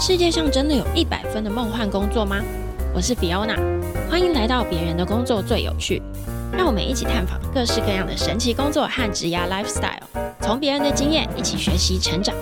世界上真的有一百分的梦幻工作吗？我是 Fiona，欢迎来到别人的工作最有趣。让我们一起探访各式各样的神奇工作和职业 lifestyle，从别人的经验一起学习成长。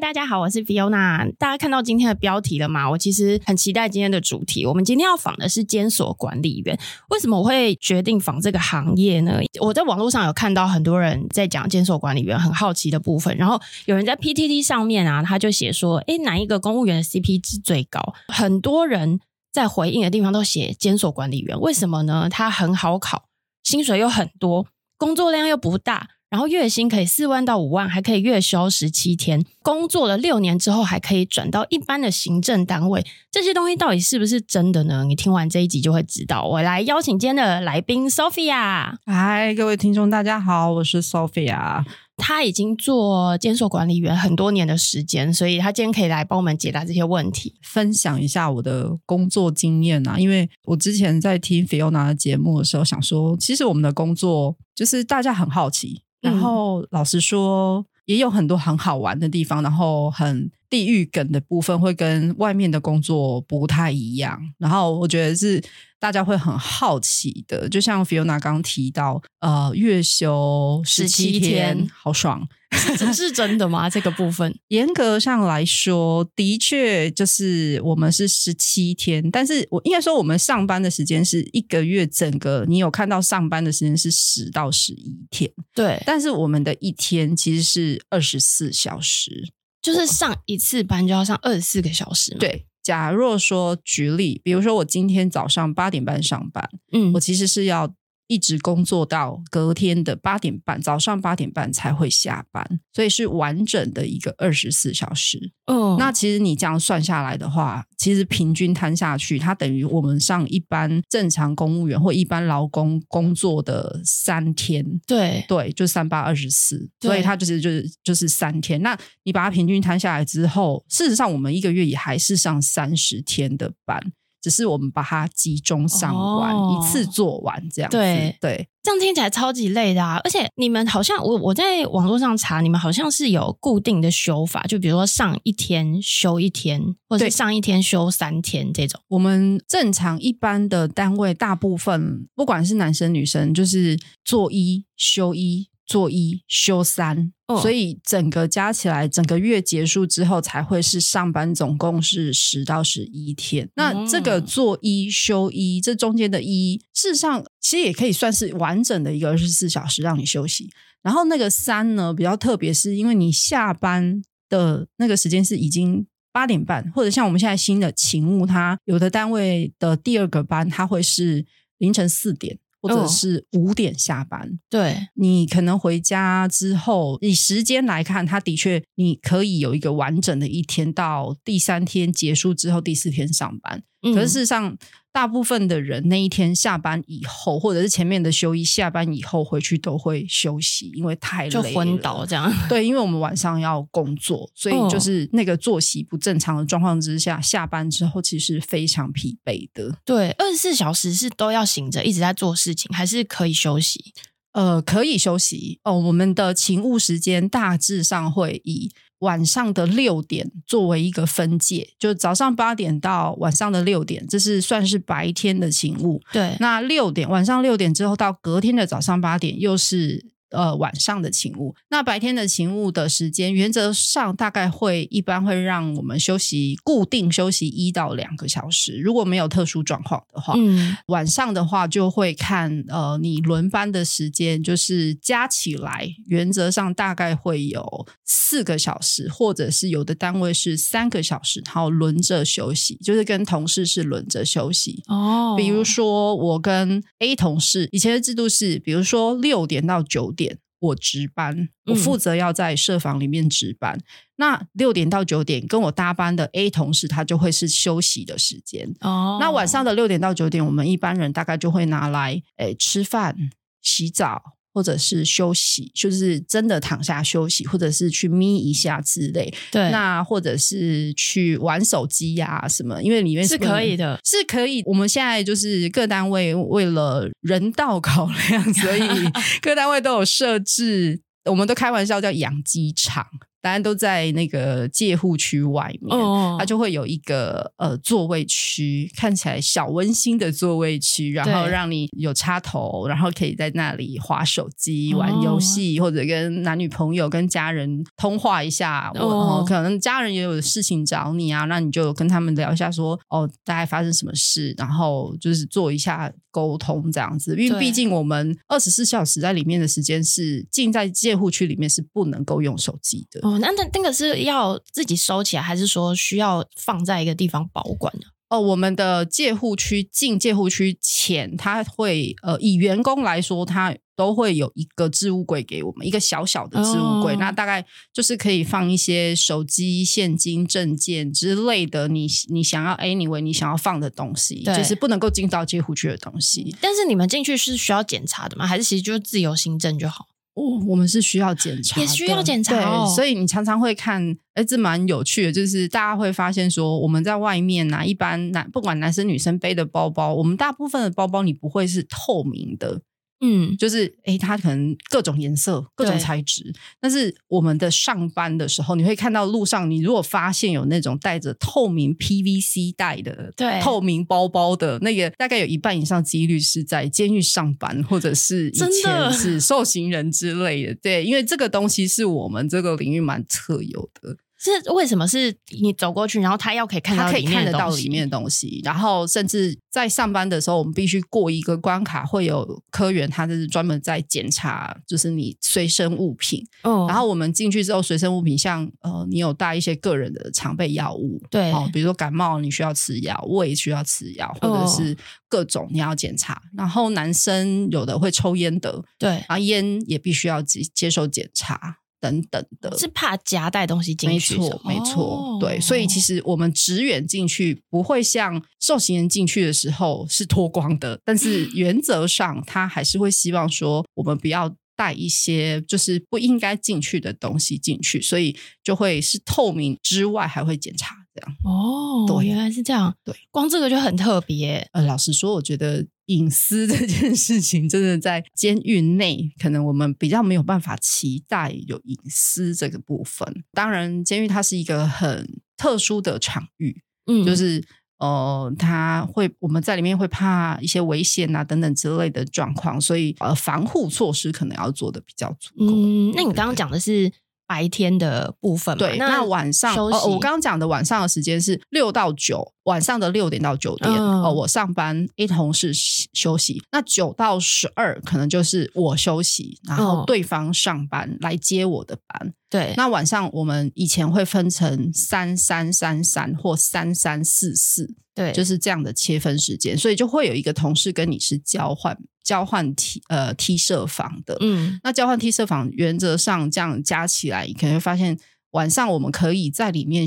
大家好，我是 Fiona。大家看到今天的标题了吗？我其实很期待今天的主题。我们今天要访的是监所管理员。为什么我会决定访这个行业呢？我在网络上有看到很多人在讲监所管理员，很好奇的部分。然后有人在 PTT 上面啊，他就写说：“诶，哪一个公务员的 CP 值最高？”很多人在回应的地方都写监所管理员。为什么呢？他很好考，薪水又很多，工作量又不大。然后月薪可以四万到五万，还可以月休十七天，工作了六年之后还可以转到一般的行政单位，这些东西到底是不是真的呢？你听完这一集就会知道。我来邀请今天的来宾 Sophia。嗨，各位听众，大家好，我是 Sophia。他已经做监所管理员很多年的时间，所以他今天可以来帮我们解答这些问题，分享一下我的工作经验啊。因为我之前在听 Fiona 的节目的时候，想说，其实我们的工作就是大家很好奇。然后老实说，也有很多很好玩的地方，然后很地域梗的部分会跟外面的工作不太一样。然后我觉得是大家会很好奇的，就像 Fiona 刚提到，呃，月休十七天，好爽。这是真的吗？这个部分严格上来说，的确就是我们是十七天，但是我应该说我们上班的时间是一个月，整个你有看到上班的时间是十到十一天，对。但是我们的一天其实是二十四小时，就是上一次班就要上二十四个小时。对，假若说举例，比如说我今天早上八点半上班，嗯，我其实是要。一直工作到隔天的八点半，早上八点半才会下班，所以是完整的一个二十四小时。哦，那其实你这样算下来的话，其实平均摊下去，它等于我们上一般正常公务员或一般劳工工作的三天。对对，就三八二十四，所以它就是就是就是三天。那你把它平均摊下来之后，事实上我们一个月也还是上三十天的班。只是我们把它集中上完，哦、一次做完这样子，对对，这样听起来超级累的啊！而且你们好像我我在网络上查，你们好像是有固定的休法，就比如说上一天休一天，或者上一天休三天这种。我们正常一般的单位，大部分不管是男生女生，就是做一休一。做一休三，所以整个加起来，整个月结束之后才会是上班，总共是十到十一天。那这个做一休一，这中间的一，事实上其实也可以算是完整的一个二十四小时让你休息。然后那个三呢，比较特别，是因为你下班的那个时间是已经八点半，或者像我们现在新的勤务，它有的单位的第二个班，它会是凌晨四点。或者是五点下班，哦、对，你可能回家之后，以时间来看，它的确你可以有一个完整的一天，到第三天结束之后，第四天上班。嗯、可是事实上，大部分的人那一天下班以后，或者是前面的休一下班以后回去都会休息，因为太累了，就昏倒这样。对，因为我们晚上要工作，所以就是那个作息不正常的状况之下，下班之后其实非常疲惫的。对，二十四小时是都要醒着一直在做事情，还是可以休息？呃，可以休息哦。我们的勤务时间大致上会以。晚上的六点作为一个分界，就早上八点到晚上的六点，这是算是白天的勤务。对，那六点晚上六点之后到隔天的早上八点，又是。呃，晚上的勤务，那白天的勤务的时间，原则上大概会一般会让我们休息，固定休息一到两个小时。如果没有特殊状况的话，嗯，晚上的话就会看呃你轮班的时间，就是加起来，原则上大概会有四个小时，或者是有的单位是三个小时，然后轮着休息，就是跟同事是轮着休息。哦，比如说我跟 A 同事以前的制度是，比如说六点到九点。点我值班，我负责要在社房里面值班。嗯、那六点到九点跟我搭班的 A 同事，他就会是休息的时间。哦，那晚上的六点到九点，我们一般人大概就会拿来诶吃饭、洗澡。或者是休息，就是真的躺下休息，或者是去眯一下之类。对，那或者是去玩手机呀、啊、什么，因为里面是可以的，是可以。我们现在就是各单位为了人道考量，所以 各单位都有设置。我们都开玩笑叫养鸡场，大家都在那个借护区外面，哦、它就会有一个呃座位区，看起来小温馨的座位区，然后让你有插头，然后可以在那里划手机、玩游戏，哦、或者跟男女朋友、跟家人通话一下。哦，可能家人也有事情找你啊，那你就跟他们聊一下说，说哦，大概发生什么事，然后就是做一下沟通这样子。因为毕竟我们二十四小时在里面的时间是进在借护区里面是不能够用手机的。哦，那那那个是要自己收起来，还是说需要放在一个地方保管呢？哦，我们的借户区进借户区前，他会呃，以员工来说，他都会有一个置物柜给我们，一个小小的置物柜，哦、那大概就是可以放一些手机、现金、证件之类的，你你想要 anyway 你想要放的东西，就是不能够进到借户区的东西。但是你们进去是需要检查的吗？还是其实就是自由行政就好？哦，我们是需要检查，也需要检查哦。对，所以你常常会看，哎，这蛮有趣的，就是大家会发现说，我们在外面呢、啊，一般男不管男生女生背的包包，我们大部分的包包你不会是透明的。嗯，就是诶，它可能各种颜色、各种材质。但是我们的上班的时候，你会看到路上，你如果发现有那种带着透明 PVC 袋的、对透明包包的那个，大概有一半以上几率是在监狱上班，或者是以前是受刑人之类的。的对，因为这个东西是我们这个领域蛮特有的。是为什么？是你走过去，然后他要可以看到，他可以看得到里面的东西，然后甚至在上班的时候，我们必须过一个关卡，会有科员，他就是专门在检查，就是你随身物品。哦，然后我们进去之后，随身物品像呃，你有带一些个人的常备药物，对，哦，比如说感冒你需要吃药，胃需要吃药，或者是各种你要检查。哦，然后男生有的会抽烟的，对，然后烟也必须要接接受检查。等等的，是怕夹带东西进去。没错，没错，哦、对，所以其实我们职员进去不会像受刑人进去的时候是脱光的，但是 原则上他还是会希望说我们不要带一些就是不应该进去的东西进去，所以就会是透明之外还会检查这样。哦，对，原来是这样。对，光这个就很特别。呃，老实说，我觉得。隐私这件事情，真的在监狱内，可能我们比较没有办法期待有隐私这个部分。当然，监狱它是一个很特殊的场域，嗯，就是呃，它会我们在里面会怕一些危险啊等等之类的状况，所以呃，防护措施可能要做的比较足够。嗯，那你刚刚讲的是？白天的部分，对，那，那晚上哦，我刚刚讲的晚上的时间是六到九，晚上的六点到九点，嗯、哦，我上班一同事休息。那九到十二可能就是我休息，然后对方上班来接我的班。对、嗯，那晚上我们以前会分成三三三三或三三四四，对，就是这样的切分时间，所以就会有一个同事跟你是交换。交换梯呃梯舍房的，嗯，那交换梯舍房原则上这样加起来，你可能会发现晚上我们可以在里面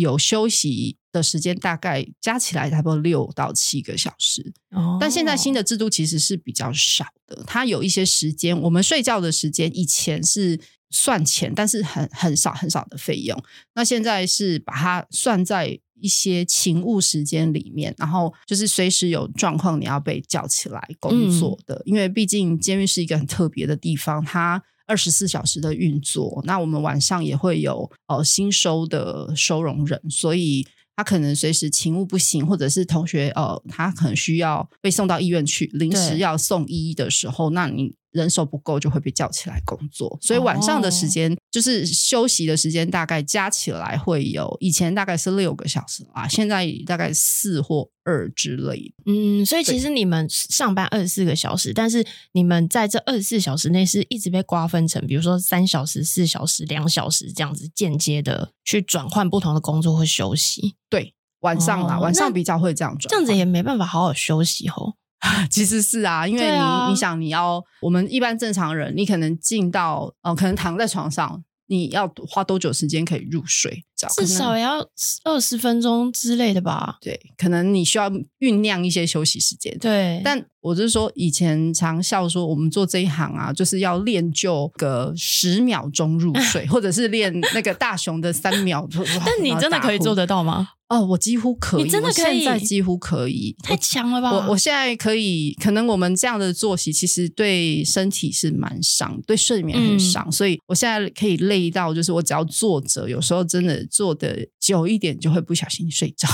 有休息的时间，大概加起来差不多六到七个小时。哦，但现在新的制度其实是比较少的，它有一些时间，我们睡觉的时间以前是算钱，但是很很少很少的费用，那现在是把它算在。一些勤务时间里面，然后就是随时有状况，你要被叫起来工作的。嗯、因为毕竟监狱是一个很特别的地方，它二十四小时的运作。那我们晚上也会有呃新收的收容人，所以他可能随时勤务不行，或者是同学呃他可能需要被送到医院去，临时要送医的时候，那你。人手不够就会被叫起来工作，所以晚上的时间、哦、就是休息的时间，大概加起来会有以前大概是六个小时啊，现在大概四或二之类的。嗯，所以其实你们上班二十四个小时，但是你们在这二十四小时内是一直被瓜分成，比如说三小时、四小时、两小时这样子间接的去转换不同的工作或休息。对，晚上啦，哦、晚上比较会这样转，这样子也没办法好好休息哦。其实是啊，因为你、啊、你想你要我们一般正常人，你可能进到哦、呃，可能躺在床上，你要花多久时间可以入睡？至少也要二十分钟之类的吧？对，可能你需要酝酿一些休息时间。对，但我就是说，以前常笑说我们做这一行啊，就是要练就个十秒钟入睡，或者是练那个大熊的三秒。但你真的可以做得到吗？哦，我几乎可以，你真的可以？现在几乎可以，太强了吧！我我现在可以，可能我们这样的作息其实对身体是蛮伤，对睡眠很伤，嗯、所以我现在可以累到，就是我只要坐着，有时候真的坐的久一点，就会不小心睡着。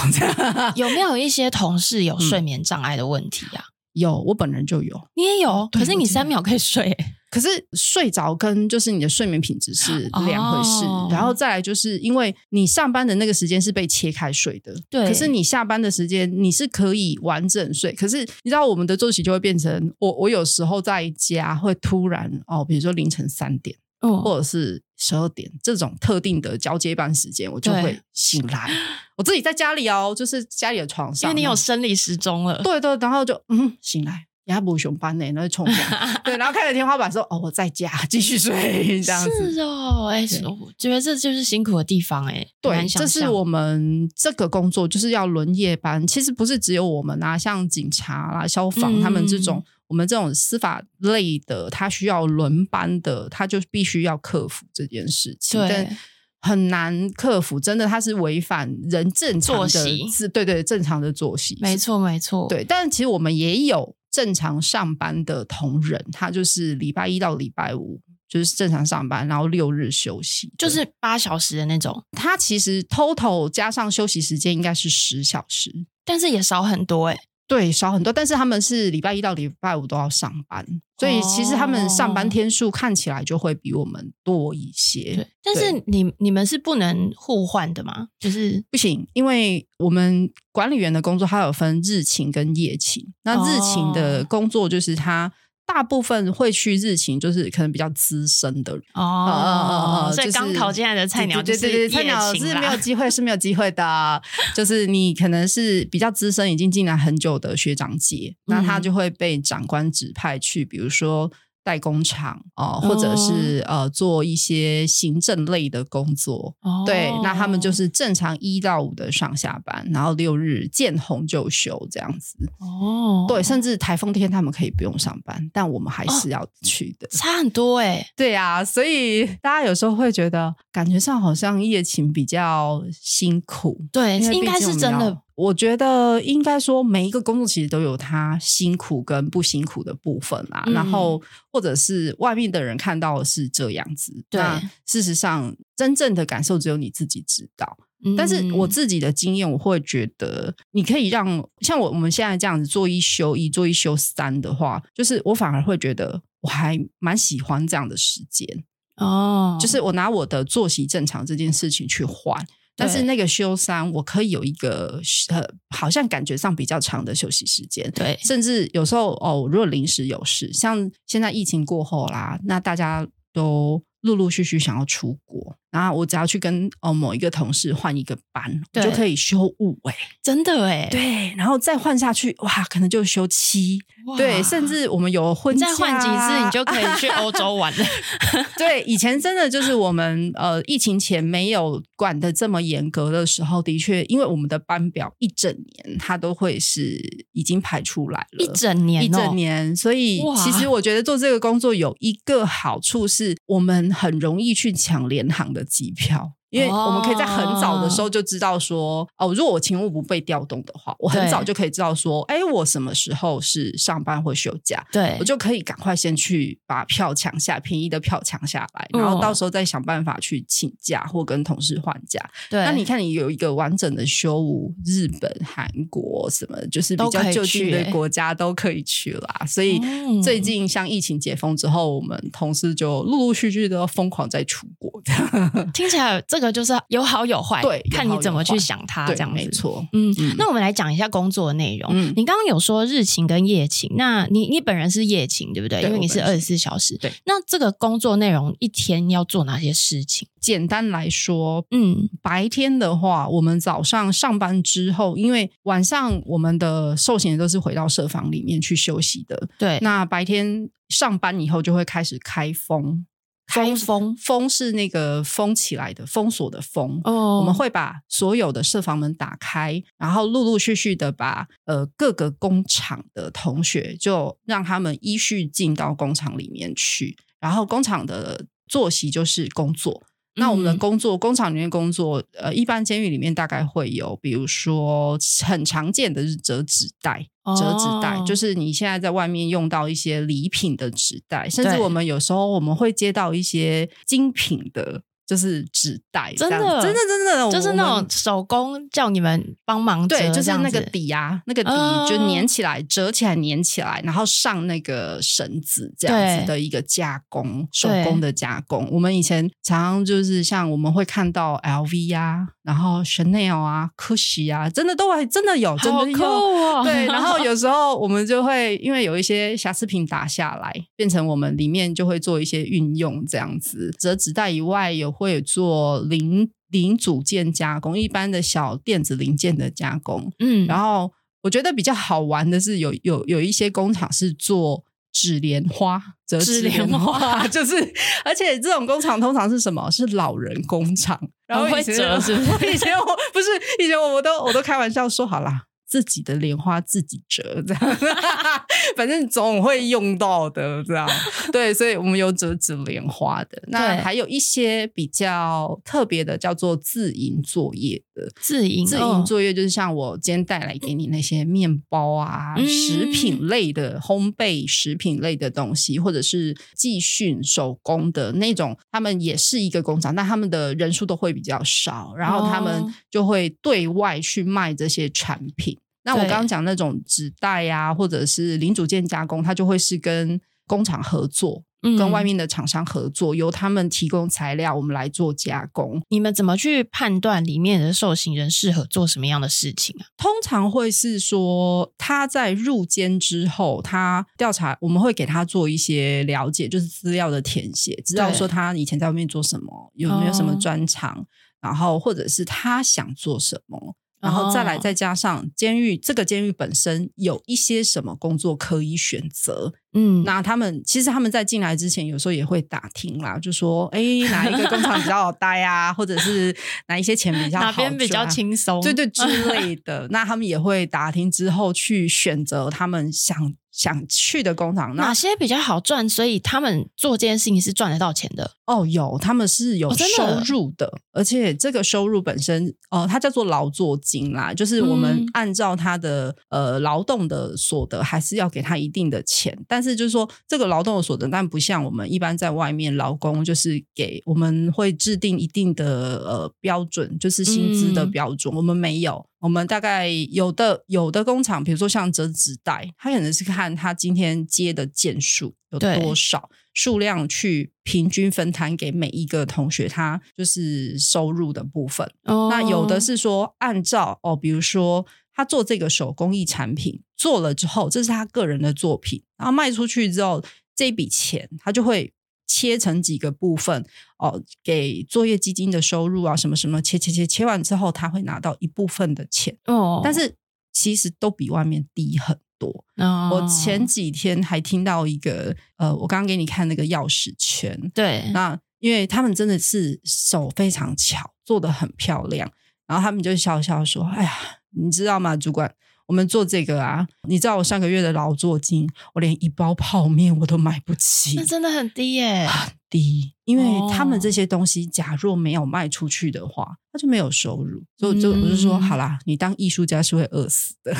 有没有一些同事有睡眠障碍的问题啊？嗯、有，我本人就有，你也有，可是你三秒可以睡。可是睡着跟就是你的睡眠品质是两回事，哦、然后再来就是因为你上班的那个时间是被切开睡的，对。可是你下班的时间你是可以完整睡，可是你知道我们的作息就会变成我我有时候在家会突然哦，比如说凌晨三点，哦、或者是十二点这种特定的交接班时间，我就会醒来。我自己在家里哦，就是家里的床上，因为你有生理时钟了，对对，然后就嗯醒来。也不熊班呢，那就冲凉，对，然后看着天花板说：“哦，我在家 继续睡。”这样子是哦，哎、欸，我觉得这就是辛苦的地方、欸，哎，对，这是我们这个工作就是要轮夜班。其实不是只有我们啊，像警察啦、消防他们这种，嗯、我们这种司法类的，他需要轮班的，他就必须要克服这件事情，对但很难克服。真的，他是违反人正常的作息，对对，正常的作息，没错没错，对。但其实我们也有。正常上班的同仁，他就是礼拜一到礼拜五就是正常上班，然后六日休息，就是八小时的那种。他其实 total 加上休息时间应该是十小时，但是也少很多哎、欸对，少很多，但是他们是礼拜一到礼拜五都要上班，所以其实他们上班天数看起来就会比我们多一些。对，但是你你们是不能互换的吗？就是不行，因为我们管理员的工作它有分日勤跟夜勤，那日勤的工作就是他。大部分会去日勤，就是可能比较资深的哦哦，所以刚考进来的菜鸟，对对对，菜鸟是没有机会，是没有机会的。就是你可能是比较资深，已经进来很久的学长姐，那他就会被长官指派去，比如说。代工厂哦，或者是呃做一些行政类的工作，哦、对，那他们就是正常一到五的上下班，然后六日见红就休这样子。哦，对，甚至台风天他们可以不用上班，但我们还是要去的，哦、差很多哎、欸。对啊，所以大家有时候会觉得，感觉上好像夜勤比较辛苦，对，应该是真的。我觉得应该说，每一个工作其实都有它辛苦跟不辛苦的部分啦。嗯、然后，或者是外面的人看到的是这样子，对。事实上，真正的感受只有你自己知道。嗯、但是我自己的经验，我会觉得，你可以让像我我们现在这样子做一休一，做一休三的话，就是我反而会觉得我还蛮喜欢这样的时间哦。就是我拿我的作息正常这件事情去换。但是那个休三，我可以有一个呃，好像感觉上比较长的休息时间。对，甚至有时候哦，如果临时有事，像现在疫情过后啦，那大家都陆陆续续想要出国。然后我只要去跟哦某一个同事换一个班，对就可以休五哎，真的哎，对，然后再换下去哇，可能就休七，对，甚至我们有婚假，再换几次你就可以去欧洲玩了。对，以前真的就是我们呃疫情前没有管的这么严格的时候，的确，因为我们的班表一整年它都会是已经排出来了，一整年，哦，一整年，所以其实我觉得做这个工作有一个好处是，我们很容易去抢联行的机票。因为我们可以在很早的时候就知道说，哦，如果我勤务不被调动的话，我很早就可以知道说，哎，我什么时候是上班或休假，对，我就可以赶快先去把票抢下，便宜的票抢下来，然后到时候再想办法去请假或跟同事换假。对，那你看，你有一个完整的休五，日本、韩国什么，就是比较就近的国家都可以去啦。所以最近像疫情解封之后，我们同事就陆陆续续的疯狂在出国。听起来这个。就是有好有坏，对，看你怎么去想它，这样没错。嗯，嗯，那我们来讲一下工作的内容。嗯，你刚刚有说日勤跟夜勤，那你你本人是夜勤对不对？因为你是二十四小时。对，那这个工作内容一天要做哪些事情？简单来说，嗯，白天的话，我们早上上班之后，因为晚上我们的受刑人都是回到社房里面去休息的。对，那白天上班以后就会开始开封。开封封是那个封起来的，封锁的封。哦，我们会把所有的设防门打开，然后陆陆续续的把呃各个工厂的同学，就让他们依序进到工厂里面去。然后工厂的作息就是工作，那我们的工作，工厂里面工作，呃，一般监狱里面大概会有，比如说很常见的是折纸袋，折纸袋就是你现在在外面用到一些礼品的纸袋，甚至我们有时候我们会接到一些精品的。就是纸袋，真的，真的，真的，就是那种手工叫你们帮忙折，对，就是那个底啊，那个底就粘起来，折起来粘起来，然后上那个绳子这样子的一个加工，手工的加工。我们以前常常就是像我们会看到 LV 呀，然后 Chanel 啊，Gucci 啊，真的都还真的有，真的有，对。然后有时候 我们就会因为有一些瑕疵品打下来，变成我们里面就会做一些运用，这样子折纸袋以外也。会做零零组件加工，一般的小电子零件的加工。嗯，然后我觉得比较好玩的是有，有有有一些工厂是做纸莲花，折纸莲花，就是而且这种工厂通常是什么？是老人工厂，然后会折是 不是？以前我不是以前我我都我都开玩笑说好啦。自己的莲花自己折，这样，反正总会用到的，这样。对，所以我们有折纸莲花的。那还有一些比较特别的，叫做自营作业的。自营自营作业就是像我今天带来给你那些面包啊、嗯、食品类的烘焙食品类的东西，或者是寄训手工的那种，他们也是一个工厂，但他们的人数都会比较少，然后他们就会对外去卖这些产品。那我刚刚讲那种纸袋呀，或者是零组件加工，它就会是跟工厂合作，嗯，跟外面的厂商合作，由他们提供材料，我们来做加工。你们怎么去判断里面的受刑人适合做什么样的事情啊？通常会是说他在入监之后，他调查，我们会给他做一些了解，就是资料的填写，知道说他以前在外面做什么，有没有什么专长，哦，然后或者是他想做什么。然后再来，再加上监狱这个监狱本身有一些什么工作可以选择，嗯，那他们其实他们在进来之前，有时候也会打听啦，就说，哎，哪一个工厂比较好待啊，或者是哪一些钱比较好，哪边比较轻松，对对之类的。那他们也会打听之后去选择他们想。想去的工厂，哪些比较好赚？所以他们做这件事情是赚得到钱的哦。有，他们是有收入的，哦、而且这个收入本身，哦、呃，它叫做劳作金啦，就是我们按照他的、嗯、呃劳动的所得，还是要给他一定的钱。但是就是说，这个劳动的所得，但不像我们一般在外面劳工，就是给我们会制定一定的呃标准，就是薪资的标准，嗯、我们没有。我们大概有的有的工厂，比如说像折纸袋，他可能是看他今天接的件数有多少数量，去平均分摊给每一个同学，他就是收入的部分。哦、那有的是说按照哦，比如说他做这个手工艺产品做了之后，这是他个人的作品，然后卖出去之后，这笔钱他就会。切成几个部分哦，给作业基金的收入啊，什么什么，切切切切完之后，他会拿到一部分的钱哦，但是其实都比外面低很多。哦，我前几天还听到一个呃，我刚刚给你看那个钥匙圈，对，那因为他们真的是手非常巧，做得很漂亮，然后他们就笑笑说：“哎呀，你知道吗，主管？”我们做这个啊，你知道我上个月的劳作金，我连一包泡面我都买不起，那真的很低耶，很低。因为他们这些东西，假若没有卖出去的话，他就没有收入。所以就我就说，好啦，你当艺术家是会饿死的，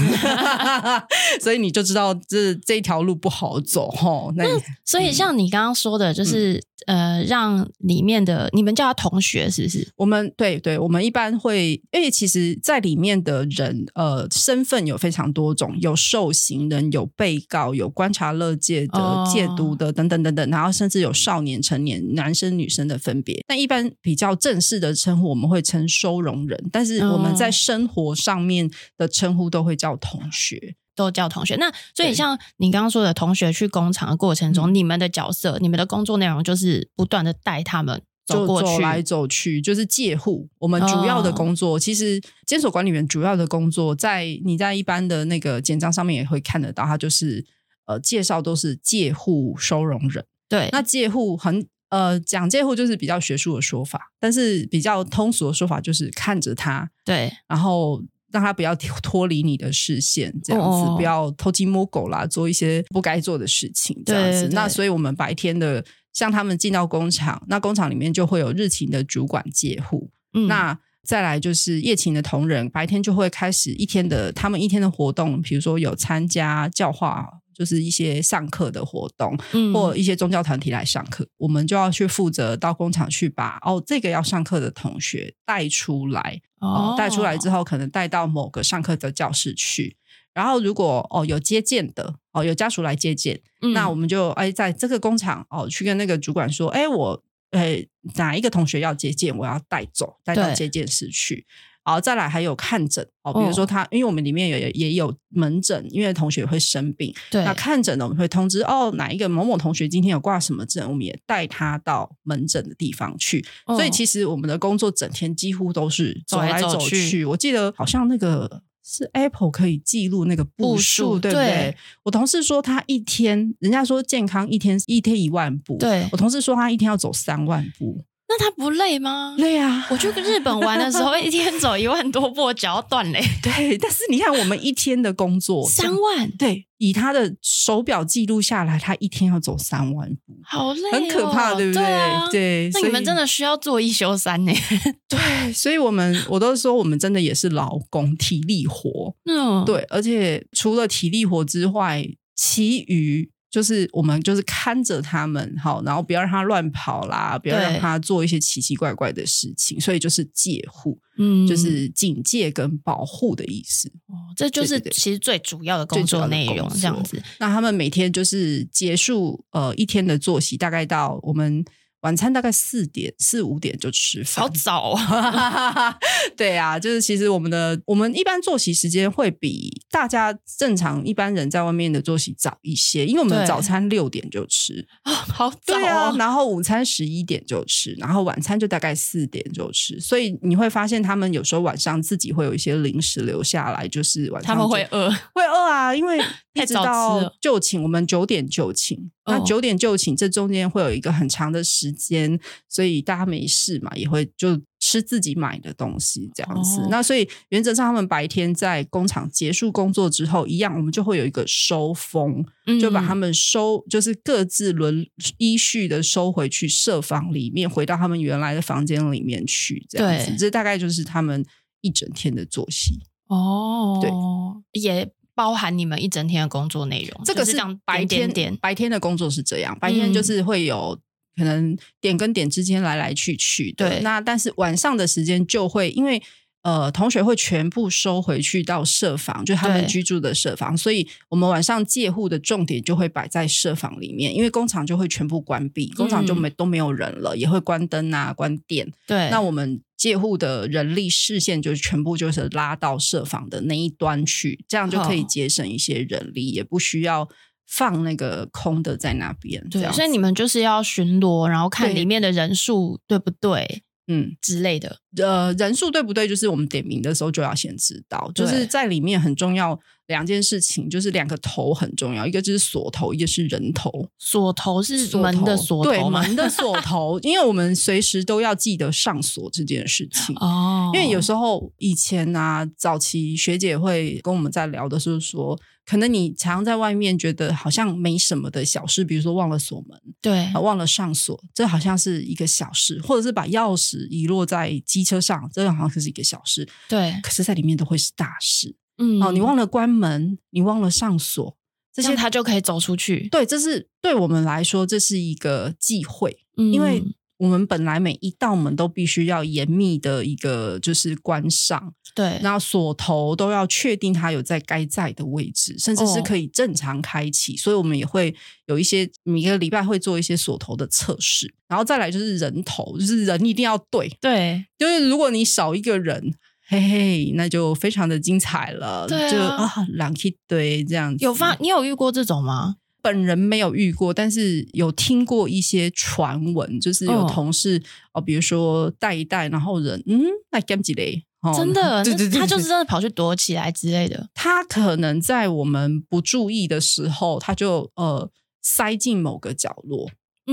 所以你就知道这这条路不好走吼。那所以像你刚刚说的，就是、嗯、呃，让里面的你们叫他同学，是不是？我们对对，我们一般会，因为其实在里面的人，呃，身份有非常多种，有受刑人，有被告，有观察乐界的、戒毒的等等等等，然后甚至有少年、成年男。男生女生的分别，但一般比较正式的称呼，我们会称收容人。但是我们在生活上面的称呼都会叫同学，都叫同学。那所以像你刚刚说的同学去工厂的过程中，你们的角色、你们的工作内容就是不断的带他们走过去，走来走去，就是借护。我们主要的工作，其实监所管理员主要的工作，在你在一般的那个简章上面也会看得到，他就是呃介绍都是借护收容人。对，那借护很。呃，讲介护就是比较学术的说法，但是比较通俗的说法就是看着他，对，然后让他不要脱离你的视线，这样子，哦、不要偷鸡摸狗啦，做一些不该做的事情，这样子。那所以我们白天的像他们进到工厂，那工厂里面就会有日勤的主管接护，嗯，那再来就是夜勤的同仁，白天就会开始一天的他们一天的活动，比如说有参加教化。就是一些上课的活动，嗯，或一些宗教团体来上课，我们就要去负责到工厂去把哦这个要上课的同学带出来，哦，带出来之后可能带到某个上课的教室去，然后如果哦有接见的哦有家属来接见，嗯，那我们就哎在这个工厂哦去跟那个主管说，哎我哎哪一个同学要接见，我要带走带到接见室去。好，再来还有看诊哦，比如说他，因为我们里面有也有门诊，因为同学会生病，对，那看诊呢，我们会通知哦，哪一个某某同学今天有挂什么诊，我们也带他到门诊的地方去。哦、所以其实我们的工作整天几乎都是走来走去。走走去。我记得好像那个是 Apple 可以记录那个步数，对不对？对。我同事说他一天，人家说健康一天一天一万步，对，我同事说他一天要走三万步。那他不累吗？累啊！我去日本玩的时候，一天走一万多步，脚要断嘞。对，但是你看我们一天的工作三万，对，以他的手表记录下来，他一天要走三万步，好累，很可怕，对不对？对，啊、对，那你们真的需要做一休三呢？对，所以我们我都说，我们真的也是劳工体力活，嗯，对，而且除了体力活之外，其余。就是我们就是看着他们好，然后不要让他乱跑啦，不要让他做一些奇奇怪怪的事情，所以就是戒护，嗯，就是警戒跟保护的意思。哦，这就是其实最主要的工作内容，这样子。那他们每天就是结束呃一天的作息，大概到我们。晚餐大概四点四五点就吃饭，好早啊！对啊，就是其实我们的我们一般作息时间会比大家正常一般人在外面的作息早一些，因为我们早餐六点就吃。啊，好早对啊，然后午餐十一点就吃，然后晚餐就大概四点就吃，所以你会发现他们有时候晚上自己会有一些零食留下来，就是晚上他们会饿。会饿啊，因为一直到就寝，我们九点就寝，那九点就寝，这中间会有一个很长的时间，所以大家没事嘛，也会就吃自己买的东西这样子。那所以原则上，他们白天在工厂结束工作之后，一样我们就会有一个收风，就把他们收，就是各自轮依序的收回去设房里面，回到他们原来的房间里面去。这样子，这大概就是他们一整天的作息。哦，对，也。包含你们一整天的工作内容，这个是白天点白天的工作是这样，白天就是会有可能点跟点之间来来去去的。对，那但是晚上的时间就会因为呃同学会全部收回去到社房，就他们居住的社房，所以我们晚上借户的重点就会摆在社房里面，因为工厂就会全部关闭，工厂就没都没有人了，也会关灯啊关电。对，那我们。借户的人力视线就全部就是拉到社房的那一端去，这样就可以节省一些人力，哦、也不需要放那个空的在那边。对，所以你们就是要巡逻，然后看里面的人数对不对，嗯之类的。呃，人数对不对？就是我们点名的时候就要先知道，就是在里面很重要。两件事情就是两个头很重要，一个就是锁头，一个是人头。锁头是门的锁头，对，门的 锁头，因为我们随时都要记得上锁这件事情。哦，因为有时候以前啊，早期学姐会跟我们在聊的时候说，可能你常常在外面觉得好像没什么的小事，比如说忘了锁门，对，啊，忘了上锁，这好像是一个小事，或者是把钥匙遗落在机车上，这好像是一个小事，对，可是在里面都会是大事。嗯，哦，你忘了关门，你忘了上锁，这些他就可以走出去。对，这是对我们来说，这是一个忌讳，嗯，因为我们本来每一道门都必须要严密的一个就是关上，对，然后锁头都要确定它有在该在的位置，甚至是可以正常开启。哦，所以我们也会有一些每个礼拜会做一些锁头的测试，然后再来就是人头，就是人一定要对，对，就是如果你少一个人。嘿嘿，那就非常的精彩了。对啊，就啊，两一堆这样子。有发，你有遇过这种吗？本人没有遇过，但是有听过一些传闻，就是有同事哦，哦，比如说带一带，然后人嗯，那干几嘞？真的，对对对，他就是真的跑去躲起来之类的。他可能在我们不注意的时候，他就呃塞进某个角落。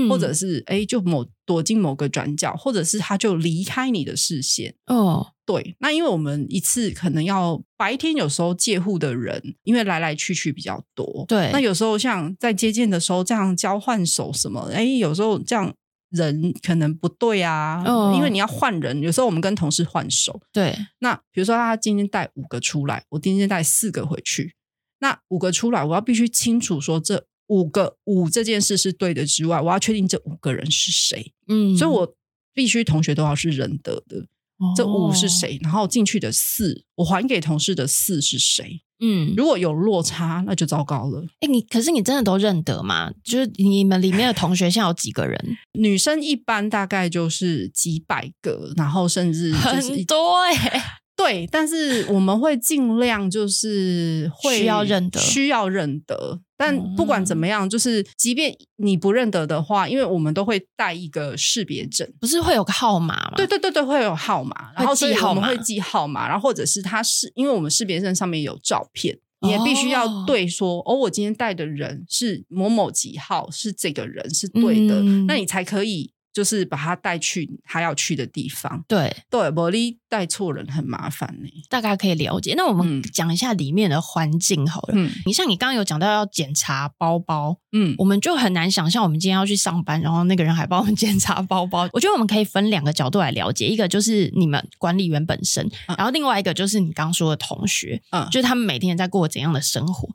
或者是哎，就某躲进某个转角，或者是他就离开你的视线哦。对。那因为我们一次可能要白天，有时候借户的人因为来来去去比较多，对。那有时候像在接见的时候这样交换手什么，哎，有时候这样人可能不对啊，嗯、因为你要换人，有时候我们跟同事换手，对。那比如说他今天带五个出来，我今天带四个回去，那五个出来，我要必须清楚说这。五个五这件事是对的之外，我要确定这五个人是谁。嗯，所以我必须同学都要是认得的。哦、这五是谁？然后进去的四，我还给同事的四是谁？嗯，如果有落差，那就糟糕了。哎，你可是你真的都认得吗？就是你们里面的同学现在有几个人？女生一般大概就是几百个，然后甚至就是很多哎、欸。对，但是我们会尽量就是会需要认得，需要认得。但不管怎么样，就是即便你不认得的话，因为我们都会带一个识别证，不是会有个号码吗？对对对对，会有号码，然后所以我们会记号码，然后或者是他是因为我们识别证上面有照片，你也必须要对说哦，哦，我今天带的人是某某几号，是这个人是对的，嗯、那你才可以。就是把他带去他要去的地方。对对，玻璃带错人很麻烦呢。大概可以了解。那我们讲一下里面的环境好了。嗯，你像你刚刚有讲到要检查包包，嗯，我们就很难想象我们今天要去上班，然后那个人还帮我们 检查包包。我觉得我们可以分两个角度来了解，一个就是你们管理员本身，嗯，然后另外一个就是你刚刚说的同学，嗯，就是他们每天在过怎样的生活。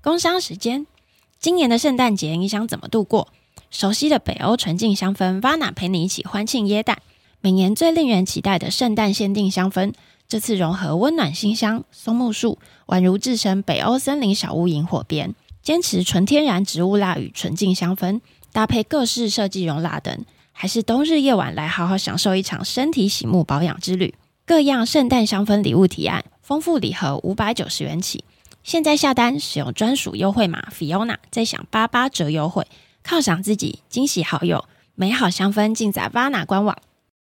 工商时间，今年的圣诞节你想怎么度过？熟悉的北欧纯净香氛，Vana 陪你一起欢庆耶诞。每年最令人期待的圣诞限定香氛，这次融合温暖馨香、松木树，宛如置身北欧森林小屋萤火边。坚持纯天然植物蜡与纯净香氛，搭配各式设计熔蜡灯，还是冬日夜晚来好好享受一场身体洗沐保养之旅。各样圣诞香氛礼物提案，丰富礼盒五百九十元起。现在下单使用专属优惠码 Fiona，再享八八折优惠。犒赏自己，惊喜好友，美好香氛尽在 Vana 官网。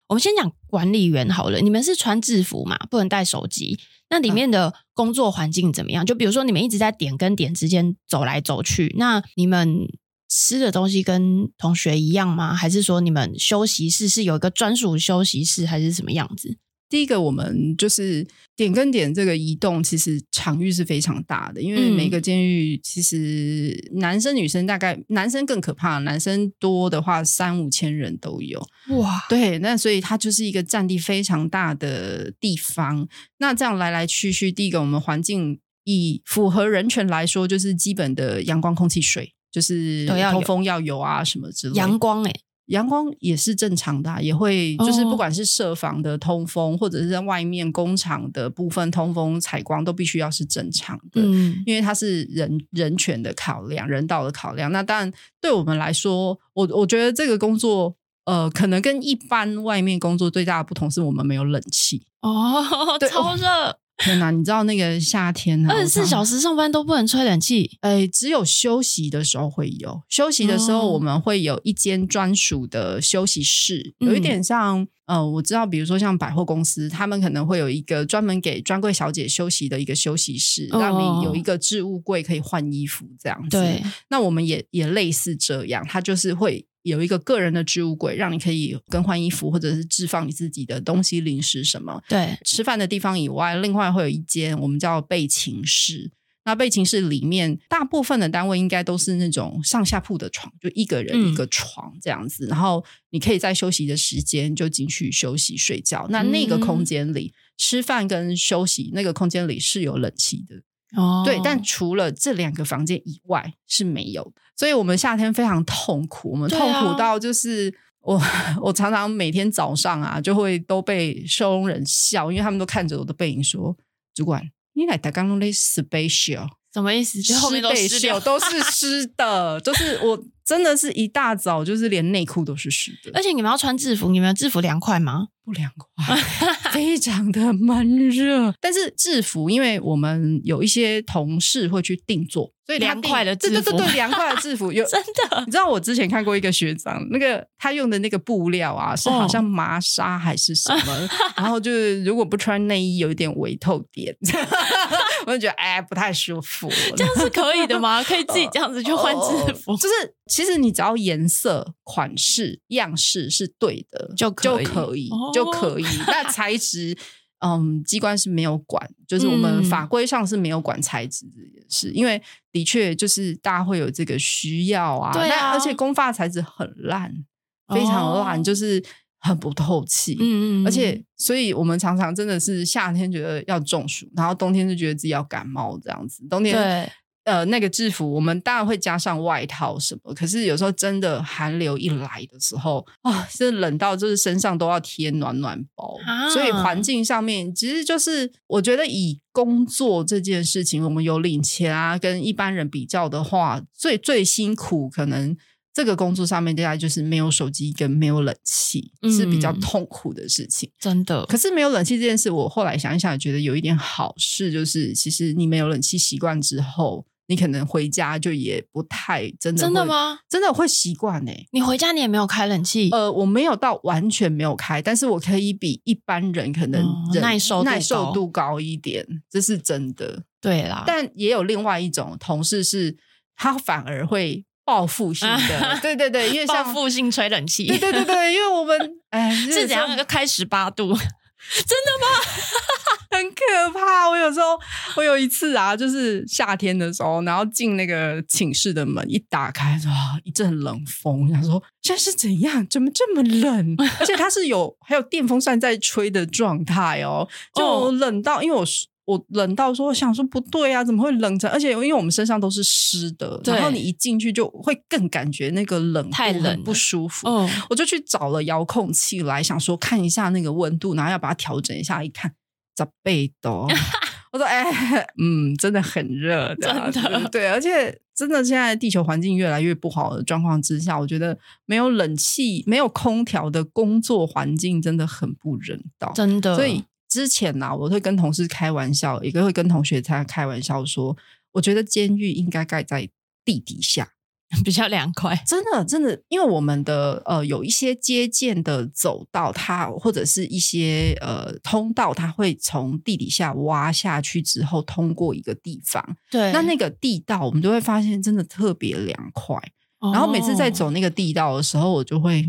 我们先讲管理员好了，你们是穿制服嘛，不能带手机。那里面的工作环境怎么样？就比如说你们一直在点跟点之间走来走去，那你们吃的东西跟同学一样吗？还是说你们休息室是有一个专属休息室，还是什么样子？第一个，我们就是点跟点这个移动，其实场域是非常大的，因为每个监狱其实男生女生大概男生更可怕，男生多的话三五千人都有哇。对，那所以它就是一个占地非常大的地方。那这样来来去去，第一个我们环境以符合人权来说，就是基本的阳光、空气、水，就是通风要有啊什么之类的。阳光哎、欸阳光也是正常的，啊，也会就是不管是设防的通风，哦，或者是在外面工厂的部分通风采光，都必须要是正常的，嗯，因为它是人人权的考量，人道的考量。那当然，对我们来说，我我觉得这个工作，呃，可能跟一般外面工作最大的不同是我们没有冷气哦，超热。天哪，你知道那个夏天二十四小时上班都不能吹冷气？哎，只有休息的时候会有。休息的时候，我们会有一间专属的休息室，哦、有一点像，嗯、呃，我知道，比如说像百货公司，他们可能会有一个专门给专柜小姐休息的一个休息室，哦、让你有一个置物柜可以换衣服这样子。对，那我们也也类似这样，它就是会。有一个个人的置物柜，让你可以更换衣服，或者是置放你自己的东西、零食什么。对，吃饭的地方以外，另外会有一间我们叫备勤室。那备勤室里面，大部分的单位应该都是那种上下铺的床，就一个人一个床这样子。嗯、然后你可以在休息的时间就进去休息睡觉。那那个空间里、嗯、吃饭跟休息，那个空间里是有冷气的。哦，对，但除了这两个房间以外是没有的，所以我们夏天非常痛苦，我们痛苦到就是、啊、我 我常常每天早上啊就会都被收容人笑，因为他们都看着我的背影说：“主管，你来打刚弄的 special 什么意思？就后面都湿掉，都是湿的，就是我真的是一大早就是连内裤都是湿的，而且你们要穿制服，你们的制服凉快吗？”不凉快，非常的闷热。但是制服，因为我们有一些同事会去定做，所以凉快的制服，对对对对，凉快的制服有 真的。你知道我之前看过一个学长，那个他用的那个布料啊，是好像麻纱还是什么，哦、然后就是如果不穿内衣，有一点微透点，我就觉得哎不太舒服。这样是可以的吗？可以自己这样子去换制服？哦、就是其实你只要颜色、款式、样式是对的，就可以就可以。哦就可以，那材质，嗯，机关是没有管，就是我们法规上是没有管材质这件事，嗯、因为的确就是大家会有这个需要啊。对啊，而且工发材质很烂，非常烂，哦、就是很不透气。嗯嗯，而且所以我们常常真的是夏天觉得要中暑，然后冬天就觉得自己要感冒这样子。冬天对。呃，那个制服我们当然会加上外套什么，可是有时候真的寒流一来的时候啊，是冷到就是身上都要贴暖暖包，啊、所以环境上面其实就是我觉得以工作这件事情，我们有领钱啊，跟一般人比较的话，最最辛苦可能这个工作上面大家就是没有手机跟没有冷气，嗯、是比较痛苦的事情，真的。可是没有冷气这件事，我后来想一想，也觉得有一点好事，就是其实你没有冷气习惯之后。你可能回家就也不太真的真的吗？真的会习惯呢。你回家你也没有开冷气？呃，我没有到完全没有开，但是我可以比一般人可能人耐受耐受度高一点，这是真的。对啦，但也有另外一种同事是，他反而会报复性的，对对对，因为像报复性吹冷气，对对对对，因为我们 哎是怎样就开十八度？真的吗？很可怕！我有时候，我有一次啊，就是夏天的时候，然后进那个寝室的门一打开，哇，一阵冷风。想说现在是怎样？怎么这么冷？而且它是有还有电风扇在吹的状态哦，就冷到，因为我是。我冷到说，我想说不对啊，怎么会冷成？而且因为我们身上都是湿的，然后你一进去就会更感觉那个冷，太冷不舒服。哦，我就去找了遥控器来，想说看一下那个温度，然后要把它调整一下。一看，十八度，我说哎，嗯，真的很热 的，真的对。而且真的现在地球环境越来越不好的状况之下，我觉得没有冷气、没有空调的工作环境真的很不人道，真的。所以。之前呢、啊，我会跟同事开玩笑，也会跟同学他开玩笑说，我觉得监狱应该盖在地底下，比较凉快。真的，真的，因为我们的呃有一些接见的走道，它或者是一些呃通道，它会从地底下挖下去之后，通过一个地方。对，那那个地道，我们就会发现真的特别凉快。哦、然后每次在走那个地道的时候，我就会。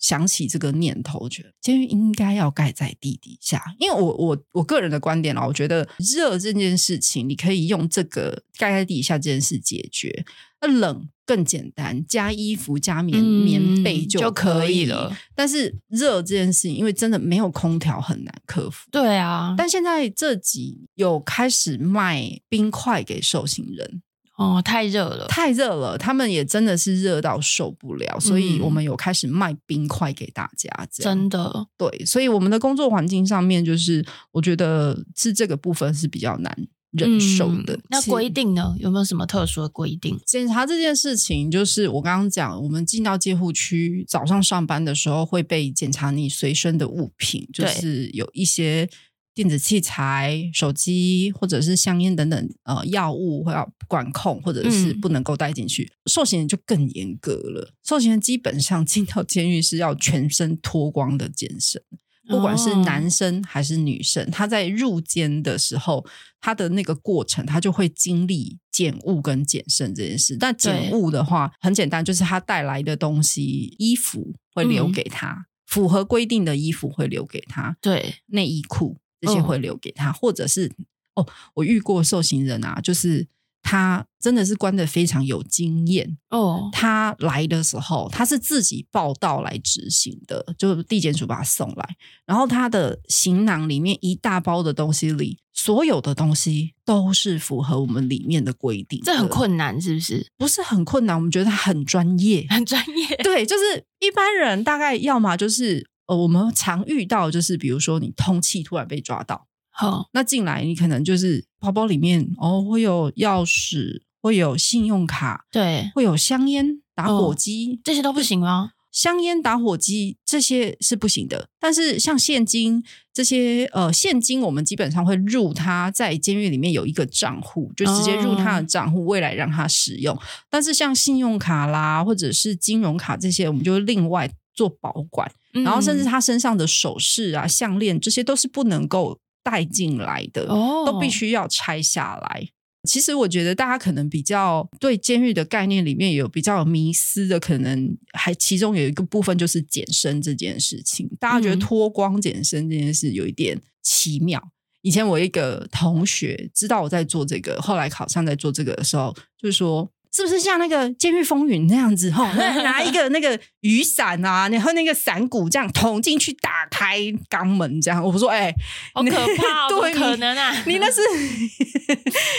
想起这个念头，觉得监狱应该要盖在地底下，因为我我我个人的观点啊，我觉得热这件事情，你可以用这个盖在地底下这件事解决。那冷更简单，加衣服加棉、嗯、棉被就可以了。但是热这件事情，因为真的没有空调，很难克服。对啊，但现在这几有开始卖冰块给受刑人。哦，太热了，太热了，他们也真的是热到受不了，所以我们有开始卖冰块给大家。真的，对，所以我们的工作环境上面，就是我觉得是这个部分是比较难忍受的。嗯、那规定呢？有没有什么特殊的规定？检查这件事情，就是我刚刚讲，我们进到戒护区，早上上班的时候会被检查你随身的物品，就是有一些。电子器材、手机或者是香烟等等，呃，药物会要管控，或者是不能够带进去。嗯、受刑人就更严格了，受刑人基本上 进到监狱是要全身脱光的健身，不管是男生还是女生，哦、他在入监的时候，他的那个过程，他就会经历检物跟检身这件事。但检物的话，很简单，就是他带来的东西，衣服会留给他，嗯、符合规定的衣服会留给他，对，内衣裤。这些会留给他，哦、或者是哦，我遇过受刑人啊，就是他真的是关的非常有经验哦。他来的时候，他是自己报到来执行的，就地检署把他送来，然后他的行囊里面一大包的东西里，所有的东西都是符合我们里面的规定的。这很困难，是不是？不是很困难，我们觉得他很专业，很专业。对，就是一般人大概要么就是。呃，我们常遇到就是，比如说你通气突然被抓到，好，那进来你可能就是包包里面哦会有钥匙，会有信用卡，对，会有香烟、打火机，哦，这些都不行吗？香烟、打火机这些是不行的，但是像现金这些，呃，现金我们基本上会入他在监狱里面有一个账户，就直接入他的账户，未来让他使用。哦，但是像信用卡啦，或者是金融卡这些，我们就另外做保管。然后，甚至他身上的首饰啊、项链，这些都是不能够带进来的，哦，都必须要拆下来。其实我觉得大家可能比较对监狱的概念里面有比较有迷思的，可能还其中有一个部分就是减身这件事情。大家觉得脱光减身这件事有一点奇妙。嗯、以前我一个同学知道我在做这个，后来考上在做这个的时候，就是说。是不是像那个《监狱风云》那样子？哈，拿一个那个雨伞啊，然后那个伞骨这样捅进去，打开肛门这样。我说：“哎、欸，好可怕、哦！对，可能啊，你，你那是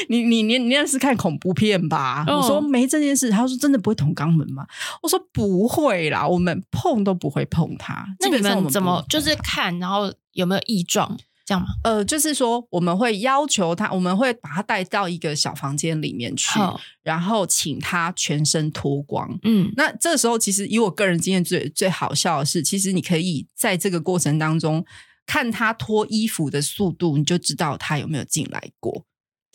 你你你你那是看恐怖片吧？”哦、我说：“没这件事。”他说：“真的不会捅肛门吗？”我说：“不会啦，我们碰都不会碰它。”那你们怎么就是看，然后有没有异状？这样吗？呃，就是说我们会要求他，我们会把他带到一个小房间里面去，然后请他全身脱光。嗯，那这时候其实以我个人经验最最好笑的是，其实你可以在这个过程当中看他脱衣服的速度，你就知道他有没有进来过。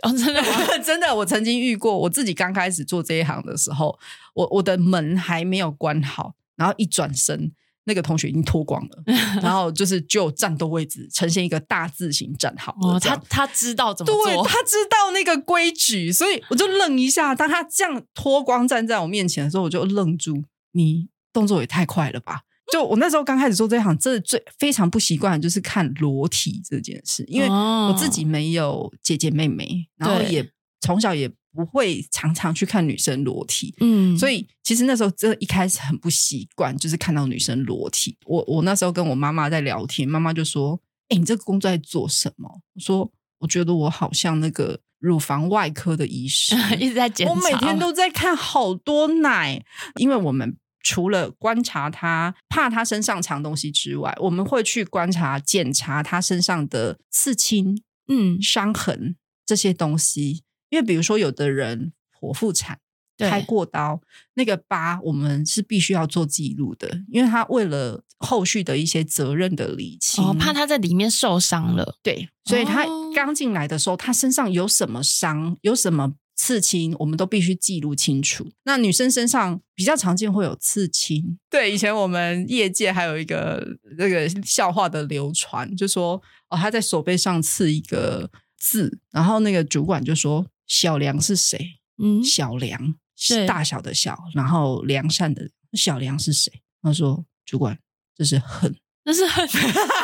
哦，真的吗？真的，我曾经遇过，我自己刚开始做这一行的时候，我我的门还没有关好，然后一转身。那个同学已经脱光了，然后就是就战斗位置呈现一个大字形站好。哦，他他知道怎么做，对，他知道那个规矩，所以我就愣一下。当他这样脱光站在我面前的时候，我就愣住。你动作也太快了吧！就我那时候刚开始做这一行，真的最非常不习惯的就是看裸体这件事，因为我自己没有姐姐妹妹，然后也从小也。不会常常去看女生裸体，嗯，所以其实那时候真的一开始很不习惯，就是看到女生裸体。我我那时候跟我妈妈在聊天，妈妈就说：“哎，你这个工作在做什么？”我说：“我觉得我好像那个乳房外科的医师，一直在检查，我每天都在看好多奶，因为我们除了观察他，怕他身上藏东西之外，我们会去观察、检查他身上的刺青、嗯，伤痕这些东西。”因为比如说，有的人剖腹产开过刀，那个疤我们是必须要做记录的，因为他为了后续的一些责任的理清，哦，怕他在里面受伤了。对，所以他刚进来的时候，他身上有什么伤，有什么刺青，我们都必须记录清楚。那女生身上比较常见会有刺青，对，以前我们业界还有一个那个笑话的流传，就说哦，他在手背上刺一个字，然后那个主管就说。小梁是谁？嗯，小梁是大小的小，然后良善的小梁是谁？他说：“主管，这是恨，这是恨。”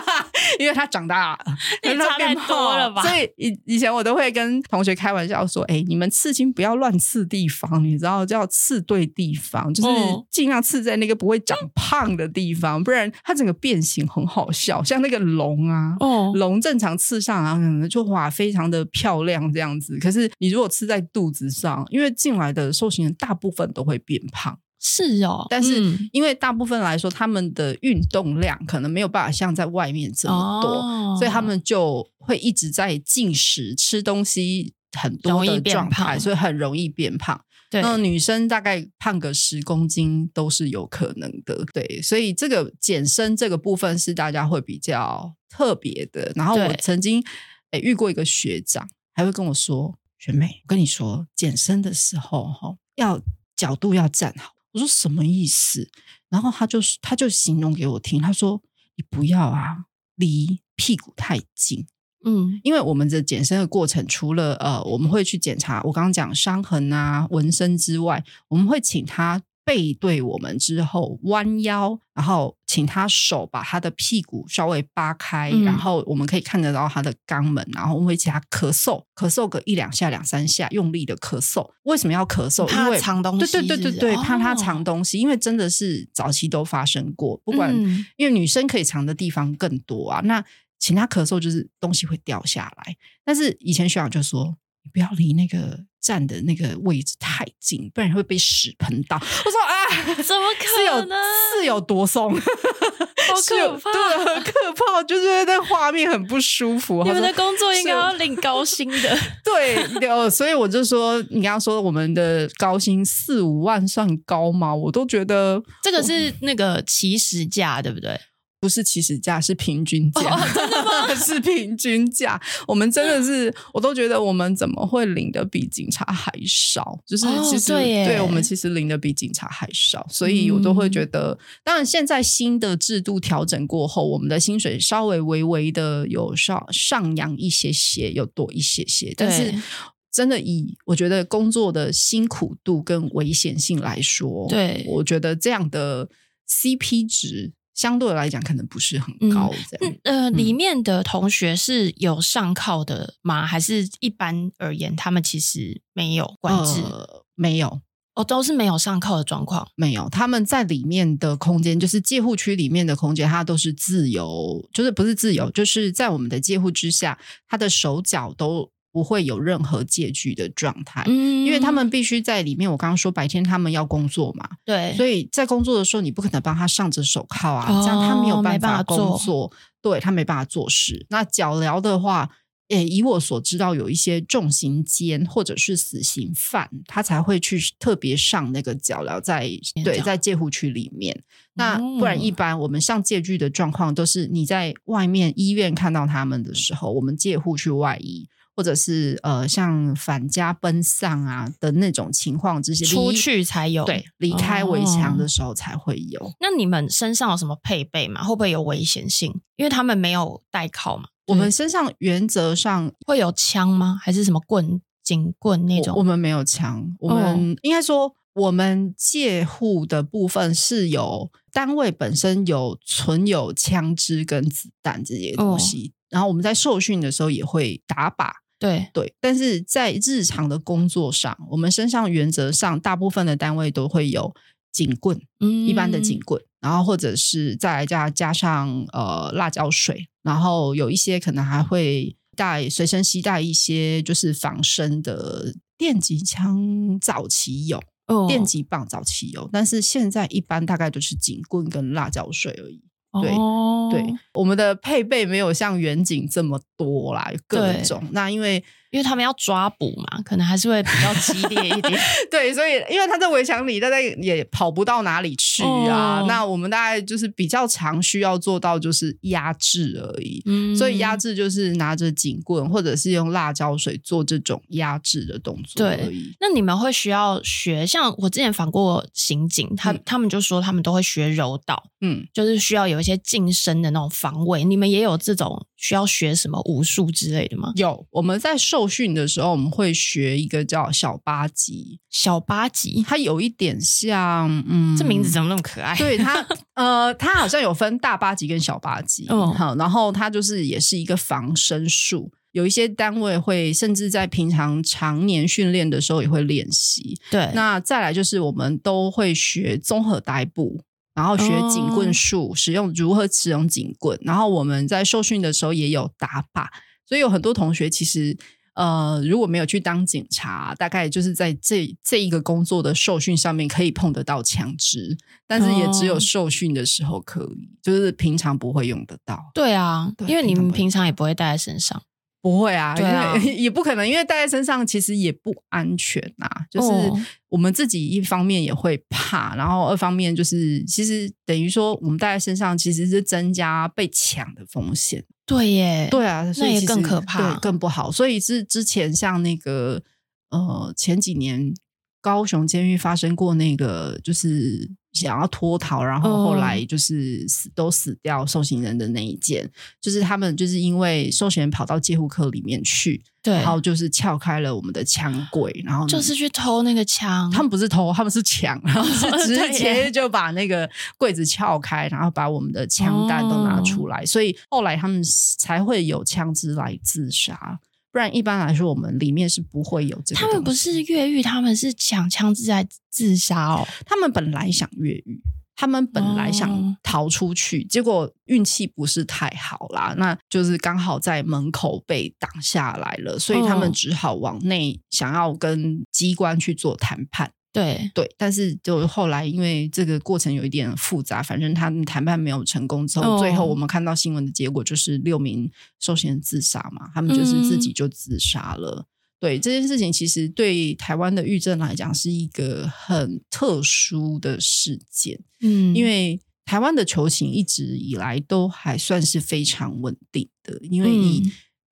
因为他长大了，你差太多了吧？所以以以前我都会跟同学开玩笑说：“哎，你们刺青不要乱刺地方，你知道，就要刺对地方，就是尽量刺在那个不会长胖的地方，哦、不然它整个变形很好笑。像那个龙啊，哦，龙正常刺上啊，可能就哇非常的漂亮这样子。可是你如果刺在肚子上，因为进来的受刑人大部分都会变胖。”是哦，但是因为大部分来说，他们的运动量可能没有办法像在外面这么多，哦、所以他们就会一直在进食、吃东西很多的状态，所以很容易变胖。对，那女生大概胖个十公斤都是有可能的。对，所以这个减身这个部分是大家会比较特别的。然后我曾经诶遇过一个学长，还会跟我说：“学妹，我跟你说，减身的时候哈，要角度要站好。”我说什么意思？然后他就他就形容给我听，他说：“你不要啊，离屁股太近。”嗯，因为我们的减身的过程，除了呃，我们会去检查我刚刚讲伤痕啊、纹身之外，我们会请他。背对我们之后，弯腰，然后请他手把他的屁股稍微扒开，嗯、然后我们可以看得到他的肛门，然后我们会请他咳嗽，咳嗽个一两下、两三下，用力的咳嗽。为什么要咳嗽？因为藏东西。对对对对对，怕他藏东西，哦、因为真的是早期都发生过。不管，嗯、因为女生可以藏的地方更多啊。那请他咳嗽，就是东西会掉下来。但是以前学长就说。你不要离那个站的那个位置太近，不然会被屎喷到。我说啊，怎么可能？是有多松？好可怕，对，很可怕，就是那画面很不舒服。你们的工作应该要领高薪的。对，有，所以我就说，你刚刚说我们的高薪四五万算高吗？我都觉得这个是那个起始价，对不对？不是起始价，是平均价。哦，真的吗？是平均价。我们真的是，我都觉得我们怎么会领的比警察还少？就是其实，哦、对，对我们其实领的比警察还少，所以我都会觉得。嗯、当然，现在新的制度调整过后，我们的薪水稍微微微的有上上扬一些些，有多一些些，但是。真的以我觉得工作的辛苦度跟危险性来说，对，我觉得这样的 CP 值相对来讲可能不是很高。这样，嗯，呃，里面的同学是有上靠的吗？还是一般而言，他们其实没有管制？呃，没有。哦，都是没有上铐的状况，没有。他们在里面的空间，就是戒护区里面的空间，它都是自由，就是不是自由，就是在我们的戒护之下，他的手脚都不会有任何戒具的状态。嗯，因为他们必须在里面。我刚刚说白天他们要工作嘛，对，所以在工作的时候，你不可能帮他上着手铐啊，哦、这样他没有办法工作，对，他没办法做事。那脚镣的话。诶，以我所知道，有一些重刑监或者是死刑犯，他才会去特别上那个脚镣在，在对在戒护区里面。那不然，一般我们上戒具的状况都是你在外面医院看到他们的时候，我们戒护去外医，或者是呃像返家奔丧啊的那种情况，这些出去才有，对，离开围墙的时候才会有。哦。那你们身上有什么配备吗？会不会有危险性？因为他们没有带铐嘛。我们身上原则上会有枪吗？还是什么棍、警棍那种？我，我们没有枪，我们应该说，我们借护的部分是有单位本身有存有枪支跟子弹这些东西，哦、然后我们在受训的时候也会打靶，对对。但是在日常的工作上，我们身上原则上大部分的单位都会有警棍，嗯，一般的警棍。然后或者是再加加上呃辣椒水，然后有一些可能还会带随身携带一些就是防身的电击枪，早期有，哦、电击棒早期有，但是现在一般大概都是警棍跟辣椒水而已。对、哦、对，我们的配备没有像远景这么多啦，各种。那因为。因为他们要抓捕嘛，可能还是会比较激烈一点。对，所以因为他在围墙里，大家也跑不到哪里去啊。哦、那我们大概就是比较常需要做到就是压制而已。嗯，所以压制就是拿着警棍或者是用辣椒水做这种压制的动作而已。对，那你们会需要学？像我之前访过刑警，他、嗯、他们就说他们都会学柔道，嗯，就是需要有一些近身的那种防卫。你们也有这种需要学什么武术之类的吗？有，我们在受。受训的时候，我们会学一个叫小八级。小八级，它有一点像，嗯，这名字怎么那么可爱？对它，呃，它好像有分大八级跟小八级。嗯，好，然后它就是也是一个防身术。有一些单位会甚至在平常常年训练的时候也会练习。对，那再来就是我们都会学综合逮捕，然后学警棍术，使用如何使用警棍。然后我们在受训的时候也有打靶，所以有很多同学其实。呃，如果没有去当警察，大概就是在这这一个工作的受训上面可以碰得到枪支，但是也只有受训的时候可以，哦、就是平常不会用得到。对啊，对因为你们平常也不会带在身上。不会啊，因为 也不可能，因为带在身上其实也不安全呐、啊。就是我们自己一方面也会怕，然后二方面就是其实等于说我们带在身上其实是增加被抢的风险。对耶，对啊，所以那也更可怕，对，更不好。所以是之前像那个呃前几年高雄监狱发生过那个就是。想要脱逃，然后后来就是死、哦、都死掉受刑人的那一件，就是他们就是因为受刑人跑到戒护科里面去，对，然后就是撬开了我们的枪柜，然后就是去偷那个枪。他们不是偷，他们是抢，然后是直接就把那个柜子撬开，然后把我们的枪弹都拿出来，哦、所以后来他们才会有枪支来自杀。不然一般来说，我们里面是不会有这个。他们不是越狱，他们是抢枪支在自杀哦。他们本来想越狱，他们本来想逃出去，哦、结果运气不是太好啦，那就是刚好在门口被挡下来了，所以他们只好往内想要跟机关去做谈判。对对，但是就后来因为这个过程有一点复杂，反正他们谈判没有成功之后，哦、最后我们看到新闻的结果就是六名受刑人自杀嘛，他们就是自己就自杀了。嗯、对这件事情，其实对台湾的狱政来讲是一个很特殊的事件，嗯，因为台湾的囚情一直以来都还算是非常稳定的，因为以、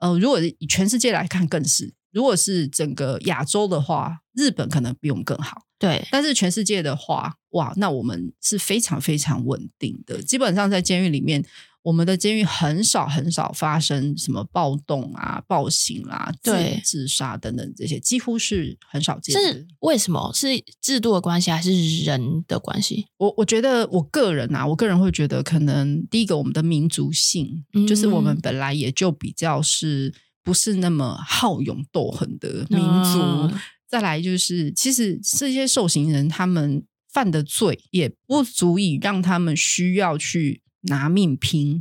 嗯、呃，如果以全世界来看，更是。如果是整个亚洲的话，日本可能比我们更好。对，但是全世界的话，哇，那我们是非常非常稳定的。基本上在监狱里面，我们的监狱很少很少发生什么暴动啊、暴行啊、对自自杀等等这些，几乎是很少见的。是为什么？是制度的关系还是人的关系？我我觉得我个人啊，我个人会觉得，可能第一个我们的民族性，嗯、就是我们本来也就比较是不是那么好勇斗狠的民族。嗯、再来就是，其实这些受刑人他们犯的罪也不足以让他们需要去。拿命拼，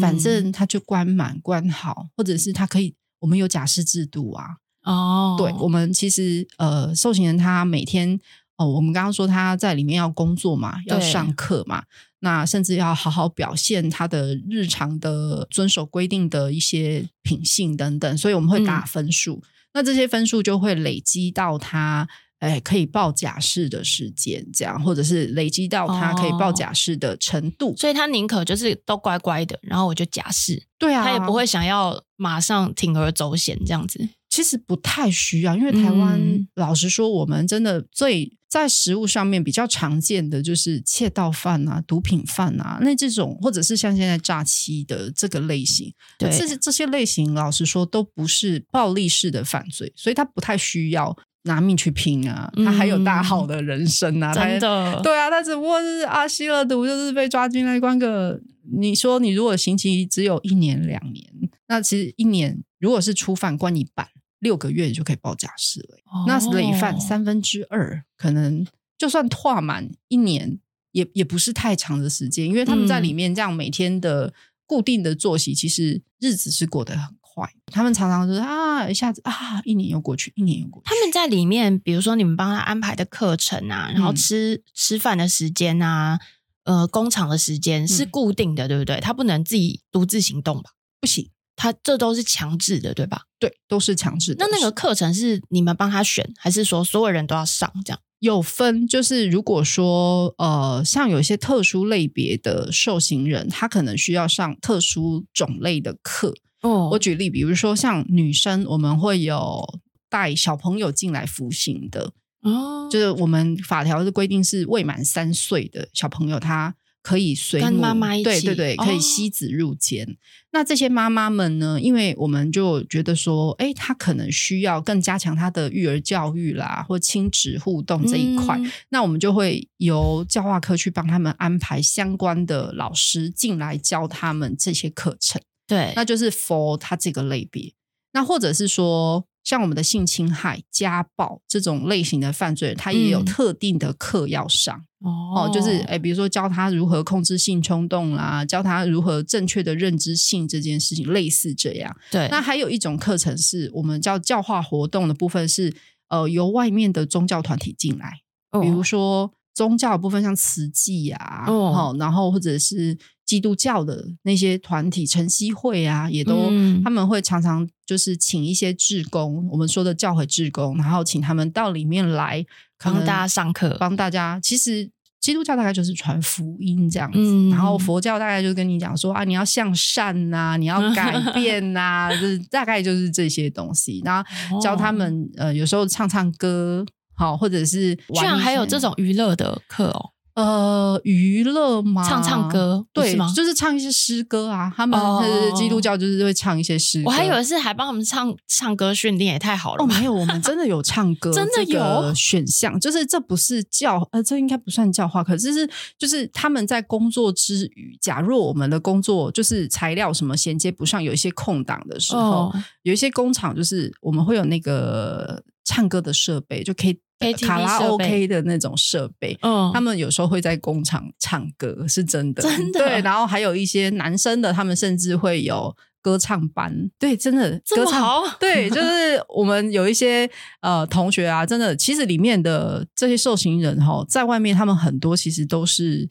反正他就关满关好，或者是他可以，我们有假释制度啊。哦，对，我们其实呃，受刑人他每天哦，我们刚刚说他在里面要工作嘛，要上课嘛，那甚至要好好表现他的日常的遵守规定的一些品性等等，所以我们会打分数，嗯、那这些分数就会累积到他。哎，可以报假释的时间，这样，或者是累积到他可以报假释的程度，哦，所以他宁可就是都乖乖的，然后我就假释，对啊，他也不会想要马上铤而走险这样子。其实不太需要，因为台湾、嗯、老实说，我们真的最在食物上面比较常见的就是窃盗犯啊、毒品犯啊，那这种或者是像现在诈欺的这个类型，对，这些这些类型，老实说都不是暴力式的犯罪，所以他不太需要。拿命去拼啊！他还有大好的人生啊！嗯、真的，对啊，他只不过是啊，吸了毒，就是被抓进来关个。你说，你如果刑期只有一年两年，那其实一年如果是初犯关一半，六个月就可以报假释了。哦、那累犯三分之二，可能就算跨满一年，也也不是太长的时间，因为他们在里面这样每天的固定的作息，其实日子是过得很快。他们常常就是啊，一下子啊，一年又过去，一年又过去。他们在里面，比如说你们帮他安排的课程啊，然后吃、嗯、吃饭的时间啊，呃，工厂的时间是固定的，嗯、对不对？他不能自己独自行动吧？不行，他这都是强制的，对吧？对，都是强制的。那那个课程是你们帮他选，还是说所有人都要上？这样有分，就是如果说呃，像有一些特殊类别的受刑人，他可能需要上特殊种类的课。哦，我举例，比如说像女生，我们会有带小朋友进来服刑的哦，就是我们法条的规定是未满三岁的小朋友，他可以随母妈妈一起，对对对，可以携子入监。哦、那这些妈妈们呢，因为我们就觉得说，哎，她可能需要更加强她的育儿教育啦，或亲子互动这一块，嗯、那我们就会由教化科去帮他们安排相关的老师进来教他们这些课程。对，那就是 for 他这个类别，那或者是说，像我们的性侵害、家暴这种类型的犯罪，他也有特定的课要上、嗯、哦，就是诶比如说教他如何控制性冲动啦，教他如何正确的认知性这件事情，类似这样。对，那还有一种课程是我们叫教化活动的部分是，是呃由外面的宗教团体进来，哦、比如说宗教的部分，像慈济啊，哦，然后或者是。基督教的那些团体，晨曦会啊，也都、嗯、他们会常常就是请一些志工，我们说的教会志工，然后请他们到里面来帮大家上课，帮大家。其实基督教大概就是传福音这样子，嗯、然后佛教大概就跟你讲说啊，你要向善呐、啊，你要改变呐、啊，就是大概就是这些东西。然后教他们、哦、呃，有时候唱唱歌，好，或者是居然还有这种娱乐的课哦。呃，娱乐吗？唱唱歌，对？就是唱一些诗歌啊。他们是基督教，就是会唱一些诗歌。我还以为是还帮他们唱唱歌训练，也太好了。哦，没有，我们真的有唱歌，真的有选项。就是这不是教，呃，这应该不算教化课，是就是他们在工作之余，假若我们的工作就是材料什么衔接不上，有一些空档的时候，哦、有一些工厂就是我们会有那个唱歌的设备，就可以。卡拉 OK 的那种设备，嗯，他们有时候会在工厂唱歌，是真的，真的。对，然后还有一些男生的，他们甚至会有歌唱班，对，真的？歌唱，好？对，就是我们有一些呃同学啊，真的，其实里面的这些受刑人哈，在外面他们很多其实都是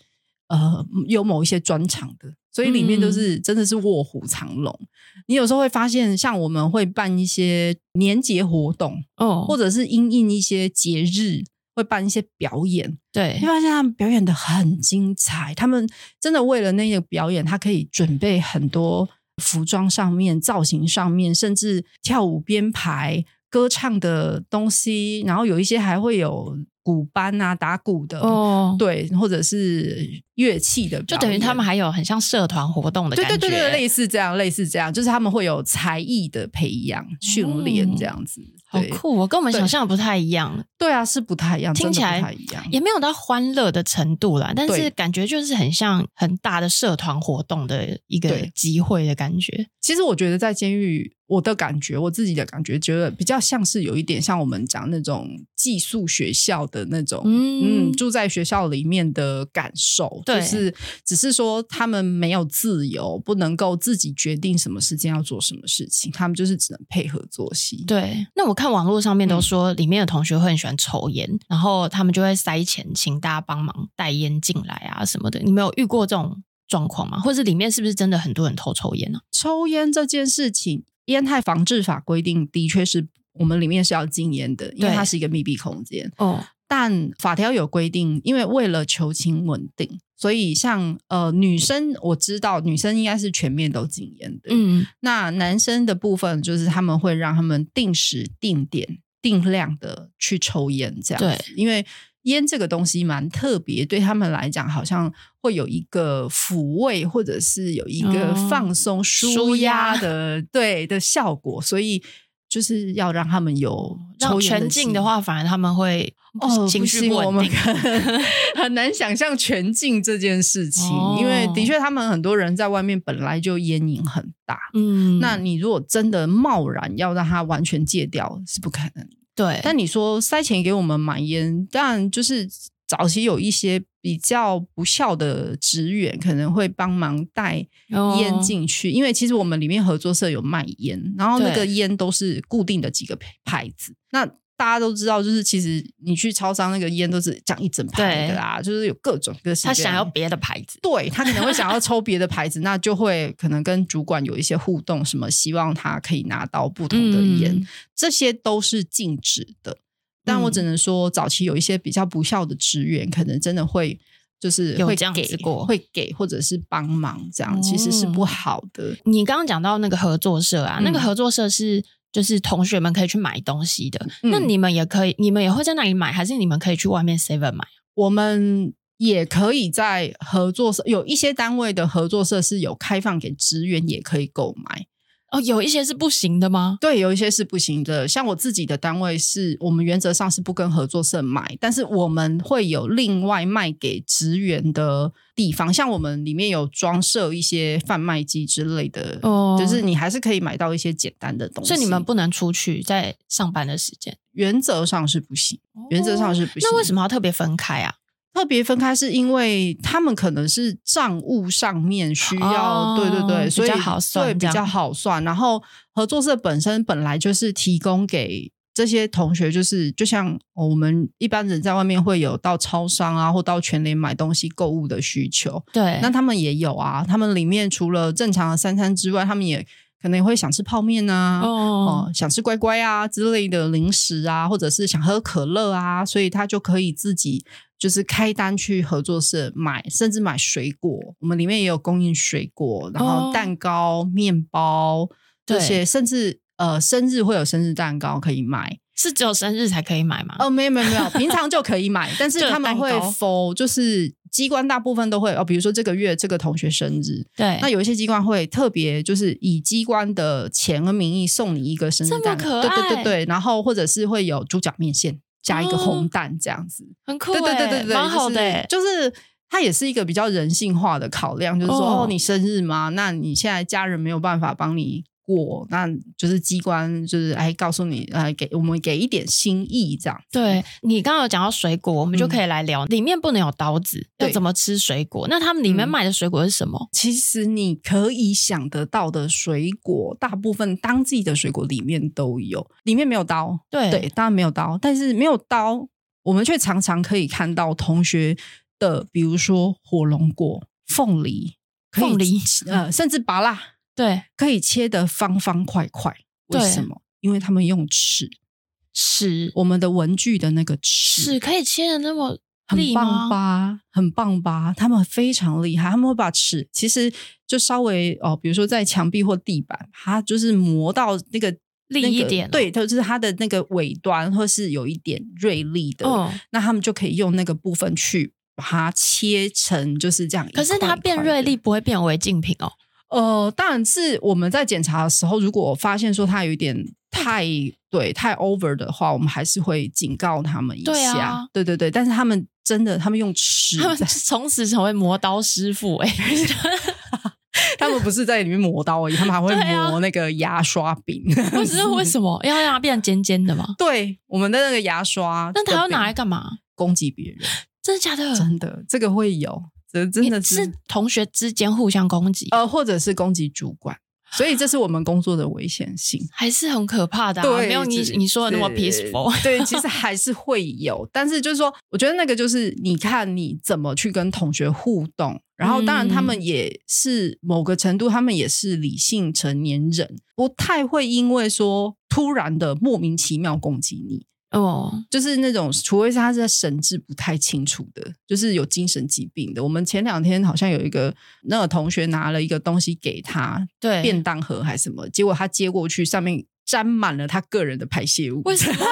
呃有某一些专场的。所以里面都是真的是卧虎藏龙。嗯、你有时候会发现，像我们会办一些年节活动，哦，或者是因应一些节日会办一些表演。对，你发现他们表演的很精彩。他们真的为了那个表演，他可以准备很多服装上面、造型上面，甚至跳舞编排、歌唱的东西。然后有一些还会有鼓班啊，打鼓的哦，对，或者是乐器的，就等于他们还有很像社团活动的感觉，对对对对，类似这样，类似这样，就是他们会有才艺的培养、训练这样子。嗯好酷，我跟我们想象的不太一样。对啊，是不太一样，听起来不太一样，也没有到欢乐的程度啦，但是感觉就是很像很大的社团活动的一个机会的感觉。其实我觉得在监狱。我的感觉，我自己的感觉，觉得比较像是有一点像我们讲那种寄宿学校的那种，嗯，嗯，住在学校里面的感受，就是只是说他们没有自由，不能够自己决定什么时间要做什么事情，他们就是只能配合作息。对，那我看网络上面都说，里面的同学会很喜欢抽烟，嗯，然后他们就会塞钱请大家帮忙带烟进来啊什么的。你没有遇过这种状况吗？或者里面是不是真的很多人偷抽烟呢？抽烟这件事情。烟害防治法规定，的确是我们里面是要禁烟的，因为它是一个密闭空间。哦，但法条有规定，因为为了求情稳定，所以像呃女生，我知道女生应该是全面都禁烟的。嗯，那男生的部分，就是他们会让他们定时、定点、定量的去抽烟，这样子。对，因为。烟这个东西蛮特别，对他们来讲，好像会有一个抚慰，或者是有一个放松、舒压的、嗯、对的效果，所以就是要让他们有抽。全禁的话，反而他们会哦情绪不稳定，很难想象全禁这件事情，哦、因为的确他们很多人在外面本来就烟瘾很大，嗯，那你如果真的贸然要让他完全戒掉，是不可能。对，但你说塞钱给我们买烟，当然就是早期有一些比较不孝的职员可能会帮忙带烟进去，哦，因为其实我们里面合作社有卖烟，然后那个烟都是固定的几个牌子，那。大家都知道，就是其实你去超商那个烟都是讲一整排的啦，就是有各种各式。他想要别的牌子，对，他可能会想要抽别的牌子，那就会可能跟主管有一些互动，什么希望他可以拿到不同的烟，嗯、这些都是禁止的。但我只能说，早期有一些比较不孝的职员，可能真的会就是会这样子过，会给或者是帮忙，这样其实是不好的。你刚刚讲到那个合作社啊，嗯、那个合作社是。就是同学们可以去买东西的，嗯、那你们也可以，你们也会在那里买，还是你们可以去外面 Seven 买？我们也可以在合作社，有一些单位的合作社是有开放给职员也可以购买。哦，有一些是不行的吗？对，有一些是不行的。像我自己的单位是，我们原则上是不跟合作社买，但是我们会有另外卖给职员的地方。像我们里面有装设一些贩卖机之类的，哦，就是你还是可以买到一些简单的东西。所以你们不能出去在上班的时间，原则上是不行，原则上是不行。那为什么要特别分开啊？特别分开是因为他们可能是账务上面需要，哦、对对对，所以比较好算，对，比较好算。然后合作社本身本来就是提供给这些同学，就是就像我们一般人在外面会有到超商啊，或到全联买东西购物的需求，对，那他们也有啊。他们里面除了正常的三餐之外，他们也可能也会想吃泡面啊，哦，哦，想吃乖乖啊之类的零食啊，或者是想喝可乐啊，所以他就可以自己。就是开单去合作社买，甚至买水果。我们里面也有供应水果，然后蛋糕、面、哦、包这些，甚至呃，生日会有生日蛋糕可以买。是只有生日才可以买吗？哦，没有没有没有，平常就可以买。但是他们会 for 就是机关大部分都会哦，比如说这个月这个同学生日，对，那有一些机关会特别就是以机关的钱和名义送你一个生日蛋糕，对对对对，然后或者是会有猪脚面线。加一个红蛋这样子，很酷，对对对对对，蛮好的，就是它也是一个比较人性化的考量，就是说哦，你生日吗？那你现在家人没有办法帮你。过，那就是机关就是哎，告诉你，呃，给我们给一点心意这样。对，你刚刚有讲到水果，我们就可以来聊，嗯、里面不能有刀子，要怎么吃水果？那他们里面卖的水果是什么？其实你可以想得到的水果，大部分当季的水果里面都有，里面没有刀。对对，当然没有刀，但是没有刀，我们却常常可以看到同学的，比如说火龙果、凤梨、凤梨，呃，甚至芭乐。对，可以切得方方块块。为什么？因为他们用尺，尺，我们的文具的那个尺，尺可以切的那么很棒吧？很棒吧？他们非常厉害，他们会把尺其实就稍微哦，比如说在墙壁或地板，它就是磨到那个利一点、哦，对，就是它的那个尾端或是有一点锐利的，哦、那他们就可以用那个部分去把它切成就是这样一块一块。可是它变锐利不会变违禁品哦。呃，当然是我们在检查的时候，如果发现说他有一点太对太 over 的话，我们还是会警告他们一下。对啊，对对对，但是他们真的，他们用吃，他们从此成为磨刀师傅哎、欸。他们不是在里面磨刀而已，他们还会 磨那个牙刷柄。不是为什么要让它变成尖尖的吗？对，我们的那个牙刷，那他要拿来干嘛？攻击别人？真的假的？真的，这个会有。真的是，是同学之间互相攻击，呃，或者是攻击主管，所以这是我们工作的危险性，还是很可怕的、啊。对，没有你你说的那么 peaceful。对，其实还是会有，但是就是说，我觉得那个就是你看你怎么去跟同学互动，然后当然他们也是某个程度，他们也是理性成年人，不太会因为说突然的莫名其妙攻击你。哦，就是那种，除非是他是在神志不太清楚的，就是有精神疾病的。我们前两天好像有一个那个同学拿了一个东西给他，对，便当盒还是什么，结果他接过去，上面沾满了他个人的排泄物。为什么？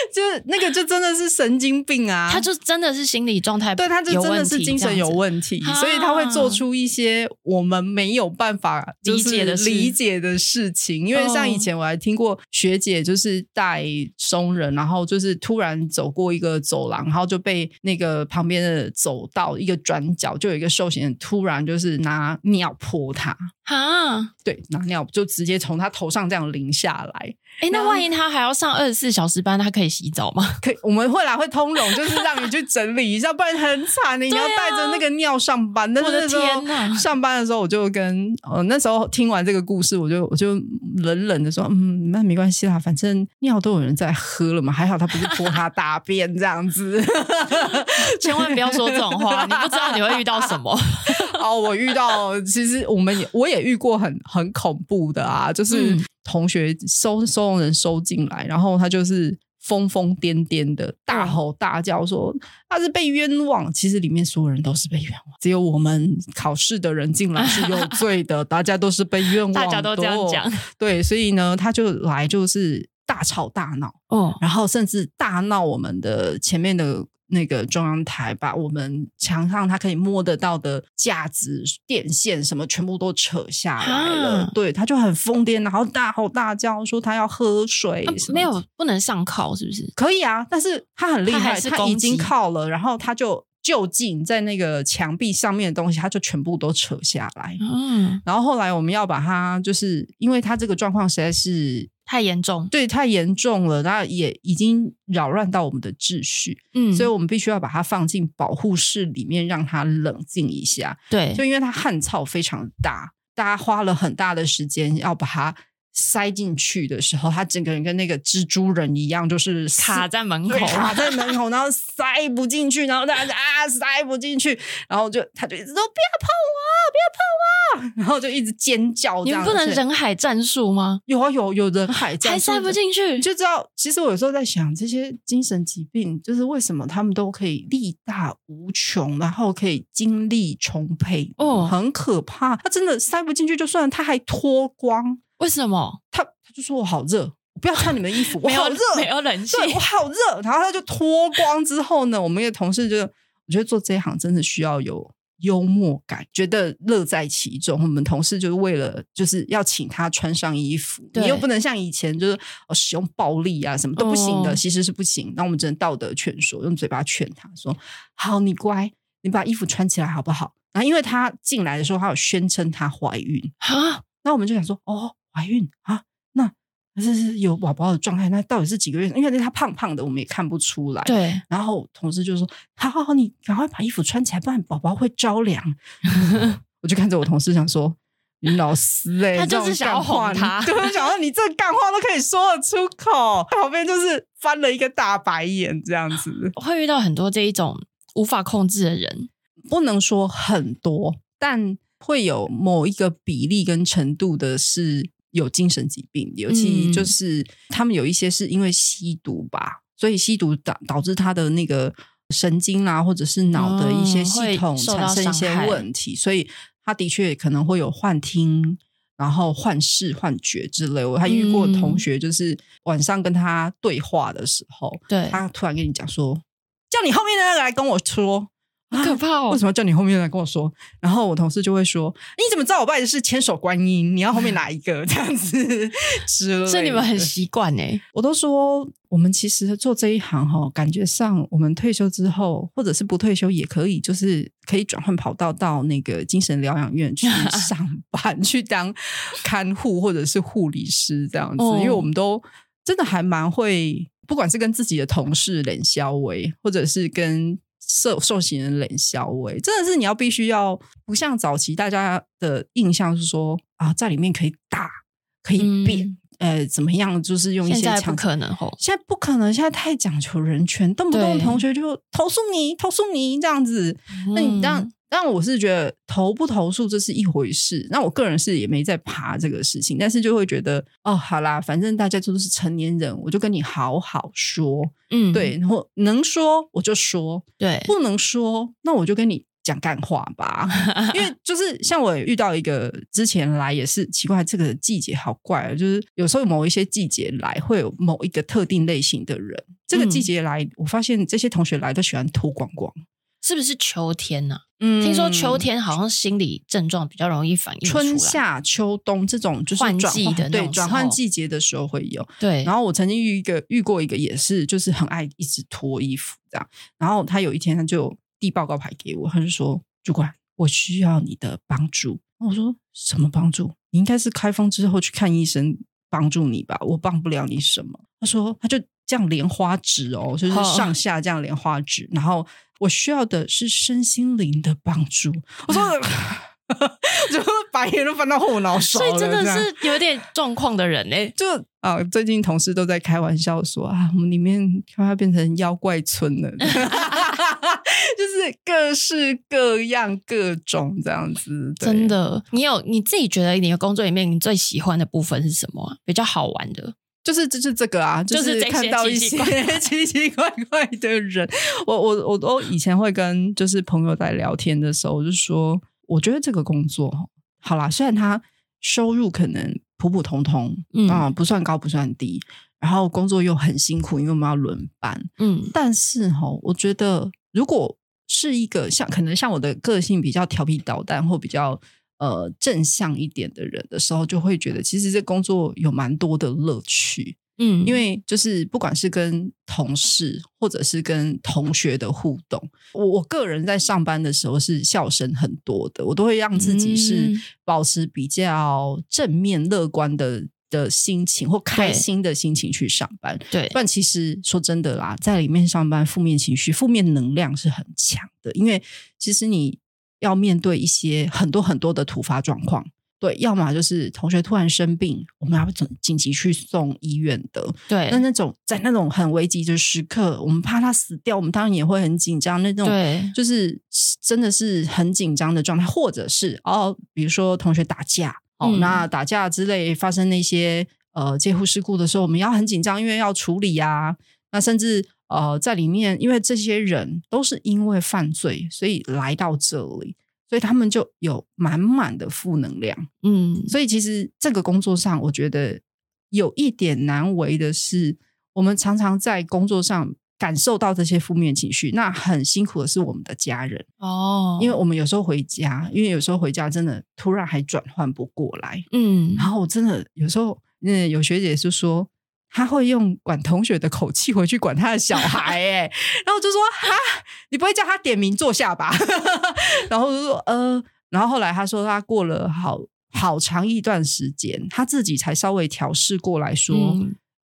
就是那个，就真的是神经病啊！他就真的是心理状态，对，他就真的是精神有问题，所以他会做出一些我们没有办法理解的理解的事情。因为像以前我还听过学姐就是带松人，然后就是突然走过一个走廊，然后就被那个旁边的走道一个转角就有一个受刑人突然就是拿尿泼他，哈，对，拿尿就直接从他头上这样淋下来。哎，那万一他还要上二十四小时班，他可以洗澡吗？可以，我们会来会通融，就是让你去整理一下，不然很惨，你 要带着那个尿上班。但是那时候我的天哪，上班的时候我就跟呃那时候听完这个故事，我就我就冷冷的说，嗯，那没关系啦，反正尿都有人在喝了嘛，还好他不是泼他大便这样子。千万不要说这种话，你不知道你会遇到什么。哦，我遇到其实我们也我也遇过很很恐怖的啊，就是。嗯同学收收容人收进来，然后他就是疯疯癫癫的大吼大叫说他是被冤枉。其实里面所有人都是被冤枉，只有我们考试的人进来是有 罪的，大家都是被冤枉。大家都这样讲，对，所以呢，他就来就是大吵大闹，哦，然后甚至大闹我们的前面的。那个中央台把我们墙上他可以摸得到的架子、电线什么全部都扯下来了，啊、对，他就很疯癫，然后大吼大叫说他要喝水，啊、没有不能上铐是不是？可以啊，但是他很厉害，他，他已经铐了，然后他就就近在那个墙壁上面的东西，他就全部都扯下来。嗯，然后后来我们要把它，就是因为他这个状况实在是。太严重，对，太严重了，那也已经扰乱到我们的秩序，嗯，所以我们必须要把它放进保护室里面，让它冷静一下。对，就因为它汗臭非常大，大家花了很大的时间要把它塞进去的时候，他整个人跟那个蜘蛛人一样，就是卡在门口，卡在门口，然后塞不进去，然后大家啊塞不进去，然后就他就一直说不要碰我，不要碰我。然后就一直尖叫，你们不能人海战术吗？有啊，有有人海战术，还塞不进去，你就知道。其实我有时候在想，这些精神疾病就是为什么他们都可以力大无穷，然后可以精力充沛，哦，很可怕。他真的塞不进去就算了，他还脱光，为什么？他他就说我好热，我不要穿你们衣服，我 好热，没有冷气，我好热。然后他就脱光之后呢，我们的同事就我觉得做这一行真的需要有。幽默感，觉得乐在其中。我们同事就是为了就是要请他穿上衣服，对你又不能像以前就是使用暴力啊，什么都不行的，哦、其实是不行。那我们只能道德劝说，用嘴巴劝他说：“好，你乖，你把衣服穿起来好不好？”然后因为他进来的时候，他有宣称他怀孕啊，那我们就想说：“哦，怀孕啊。”那是是有宝宝的状态，那到底是几个月？因为他胖胖的，我们也看不出来。对。然后同事就说：“好好好，你赶快把衣服穿起来，不然宝宝会着凉。”我就看着我同事想说：“你老师哎、欸，他就是想要哄他，对，想说你这干话都可以说得出口。”旁边就是翻了一个大白眼，这样子。会遇到很多这一种无法控制的人，不能说很多，但会有某一个比例跟程度的是。有精神疾病，尤其就是他们有一些是因为吸毒吧，嗯、所以吸毒导导致他的那个神经啊，或者是脑的一些系统产生一些问题，哦、所以他的确可能会有幻听，然后幻视、幻觉之类。我还遇过同学，就是晚上跟他对话的时候，对、嗯、他突然跟你讲说，叫你后面的那个来跟我说。好可怕哦！为什么叫你后面来跟我说？然后我同事就会说：“你怎么知道我拜的是千手观音？你要后面哪一个？” 这样子之类。所以你们很习惯哎。我都说，我们其实做这一行哈，感觉上我们退休之后，或者是不退休也可以，就是可以转换跑道到那个精神疗养院去上班，去当看护或者是护理师这样子。哦、因为我们都真的还蛮会，不管是跟自己的同事冷笑为，或者是跟。受受刑人冷笑为，真的是你要必须要不像早期大家的印象是说啊，在里面可以打可以变，呃，怎么样？就是用一些现在不可能吼，现在不可能，现在太讲求人权，动不动同学就投诉你，投诉你这样子，那你这样。嗯但我是觉得投不投诉这是一回事，那我个人是也没在爬这个事情，但是就会觉得哦，好啦，反正大家都是成年人，我就跟你好好说，嗯，对，然后能说我就说，对，不能说那我就跟你讲干话吧，因为就是像我遇到一个之前来也是奇怪，这个季节好怪，就是有时候某一些季节来会有某一个特定类型的人，这个季节来，我发现这些同学来都喜欢脱光光。是不是秋天呢、啊？嗯，听说秋天好像心理症状比较容易反应。春夏秋冬这种就是换季的对转换季节的时候会有。对，然后我曾经遇一个遇过一个也是，就是很爱一直脱衣服这样。然后他有一天他就递报告牌给我，他就说：“主管，我需要你的帮助。”我说：“什么帮助？你应该是开封之后去看医生帮助你吧，我帮不了你什么。”他说：“他就这样莲花指哦，就是上下这样莲花指，然后。”我需要的是身心灵的帮助。我说，就白眼都翻到后脑勺。所以真的是有点状况的人呢。就啊，最近同事都在开玩笑说啊，我们里面快要变成妖怪村了，就是各式各样、各种这样子。真的，你有你自己觉得你的工作里面你最喜欢的部分是什么？比较好玩的？就是就是这个啊，就是看到一些 奇奇怪怪的人。我我我都以前会跟就是朋友在聊天的时候，我就说，我觉得这个工作好啦，虽然他收入可能普普通通，嗯啊，不算高不算低，然后工作又很辛苦，因为我们要轮班，嗯，但是哈，我觉得如果是一个像可能像我的个性比较调皮捣蛋或比较。呃，正向一点的人的时候，就会觉得其实这工作有蛮多的乐趣，嗯，因为就是不管是跟同事或者是跟同学的互动，我我个人在上班的时候是笑声很多的，我都会让自己是保持比较正面乐观的的心情或开心的心情去上班，对，不然其实说真的啦，在里面上班，负面情绪、负面能量是很强的，因为其实你。要面对一些很多很多的突发状况，对，要么就是同学突然生病，我们要紧紧急去送医院的，对。那那种在那种很危急的时刻，我们怕他死掉，我们当然也会很紧张。那种对，就是真的是很紧张的状态，或者是哦，比如说同学打架，哦，嗯、那打架之类发生那些呃介护事故的时候，我们要很紧张，因为要处理呀、啊。那甚至。呃，在里面，因为这些人都是因为犯罪，所以来到这里，所以他们就有满满的负能量。嗯，所以其实这个工作上，我觉得有一点难为的是，我们常常在工作上感受到这些负面情绪，那很辛苦的是我们的家人哦，因为我们有时候回家，因为有时候回家真的突然还转换不过来。嗯，然后我真的有时候，嗯有学姐就说。他会用管同学的口气回去管他的小孩，哎，然后就说：“哈，你不会叫他点名坐下吧？” 然后就说：“呃。”然后后来他说，他过了好好长一段时间，他自己才稍微调试过来说：“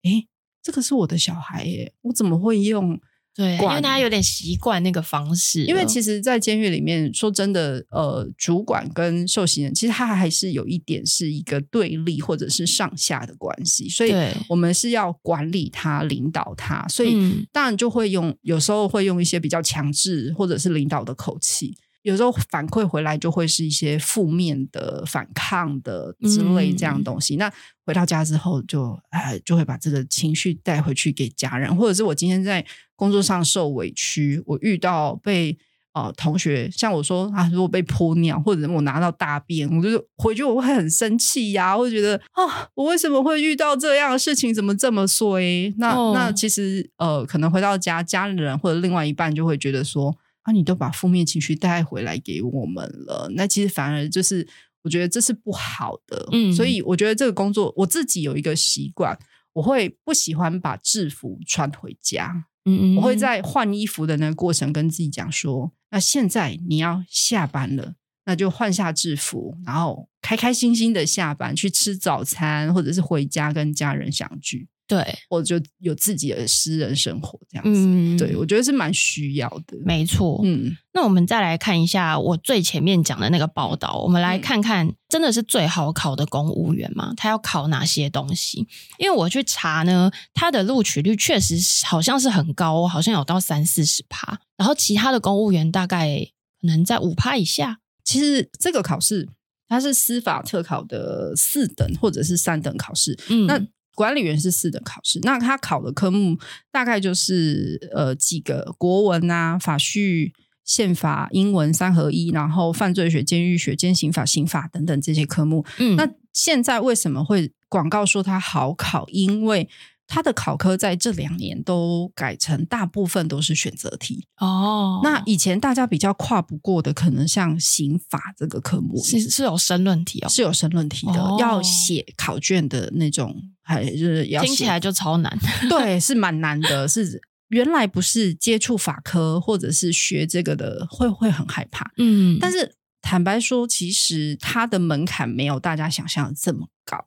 哎、嗯，这个是我的小孩，耶，我怎么会用？”对，因为大家有点习惯那个方式。因为其实，在监狱里面，说真的，呃，主管跟受刑人，其实他还是有一点是一个对立或者是上下的关系，所以我们是要管理他、领导他，所以当然就会用，有时候会用一些比较强制或者是领导的口气。有时候反馈回来就会是一些负面的、反抗的之类这样东西。嗯、那回到家之后就，就哎就会把这个情绪带回去给家人，或者是我今天在工作上受委屈，我遇到被呃同学，像我说啊，如果被泼尿，或者我拿到大便，我就回去我会很生气呀、啊，会觉得啊，我为什么会遇到这样的事情？怎么这么衰？那、哦、那其实呃，可能回到家，家人或者另外一半就会觉得说啊，你都把负面情绪带回来给我们了，那其实反而就是我觉得这是不好的。嗯，所以我觉得这个工作，我自己有一个习惯。我会不喜欢把制服穿回家，嗯嗯，我会在换衣服的那个过程跟自己讲说，那现在你要下班了，那就换下制服，然后开开心心的下班去吃早餐，或者是回家跟家人相聚。对，我就有自己的私人生活这样子。嗯，对，我觉得是蛮需要的。没错。嗯，那我们再来看一下我最前面讲的那个报道，我们来看看真的是最好考的公务员吗？他要考哪些东西？因为我去查呢，他的录取率确实好像是很高，好像有到三四十趴。然后其他的公务员大概可能在五趴以下。其实这个考试它是司法特考的四等或者是三等考试。嗯，那。管理员是四等考试，那他考的科目大概就是呃几个国文啊、法序、宪法、英文三合一，然后犯罪学、监狱学、监刑法、刑法等等这些科目。嗯，那现在为什么会广告说它好考？因为它的考科在这两年都改成大部分都是选择题哦。那以前大家比较跨不过的，可能像刑法这个科目是是有申论题哦，是有申论题的，哦、要写考卷的那种，还就是要听起来就超难。对，是蛮难的。是原来不是接触法科或者是学这个的，会会很害怕。嗯，但是坦白说，其实它的门槛没有大家想象的这么高。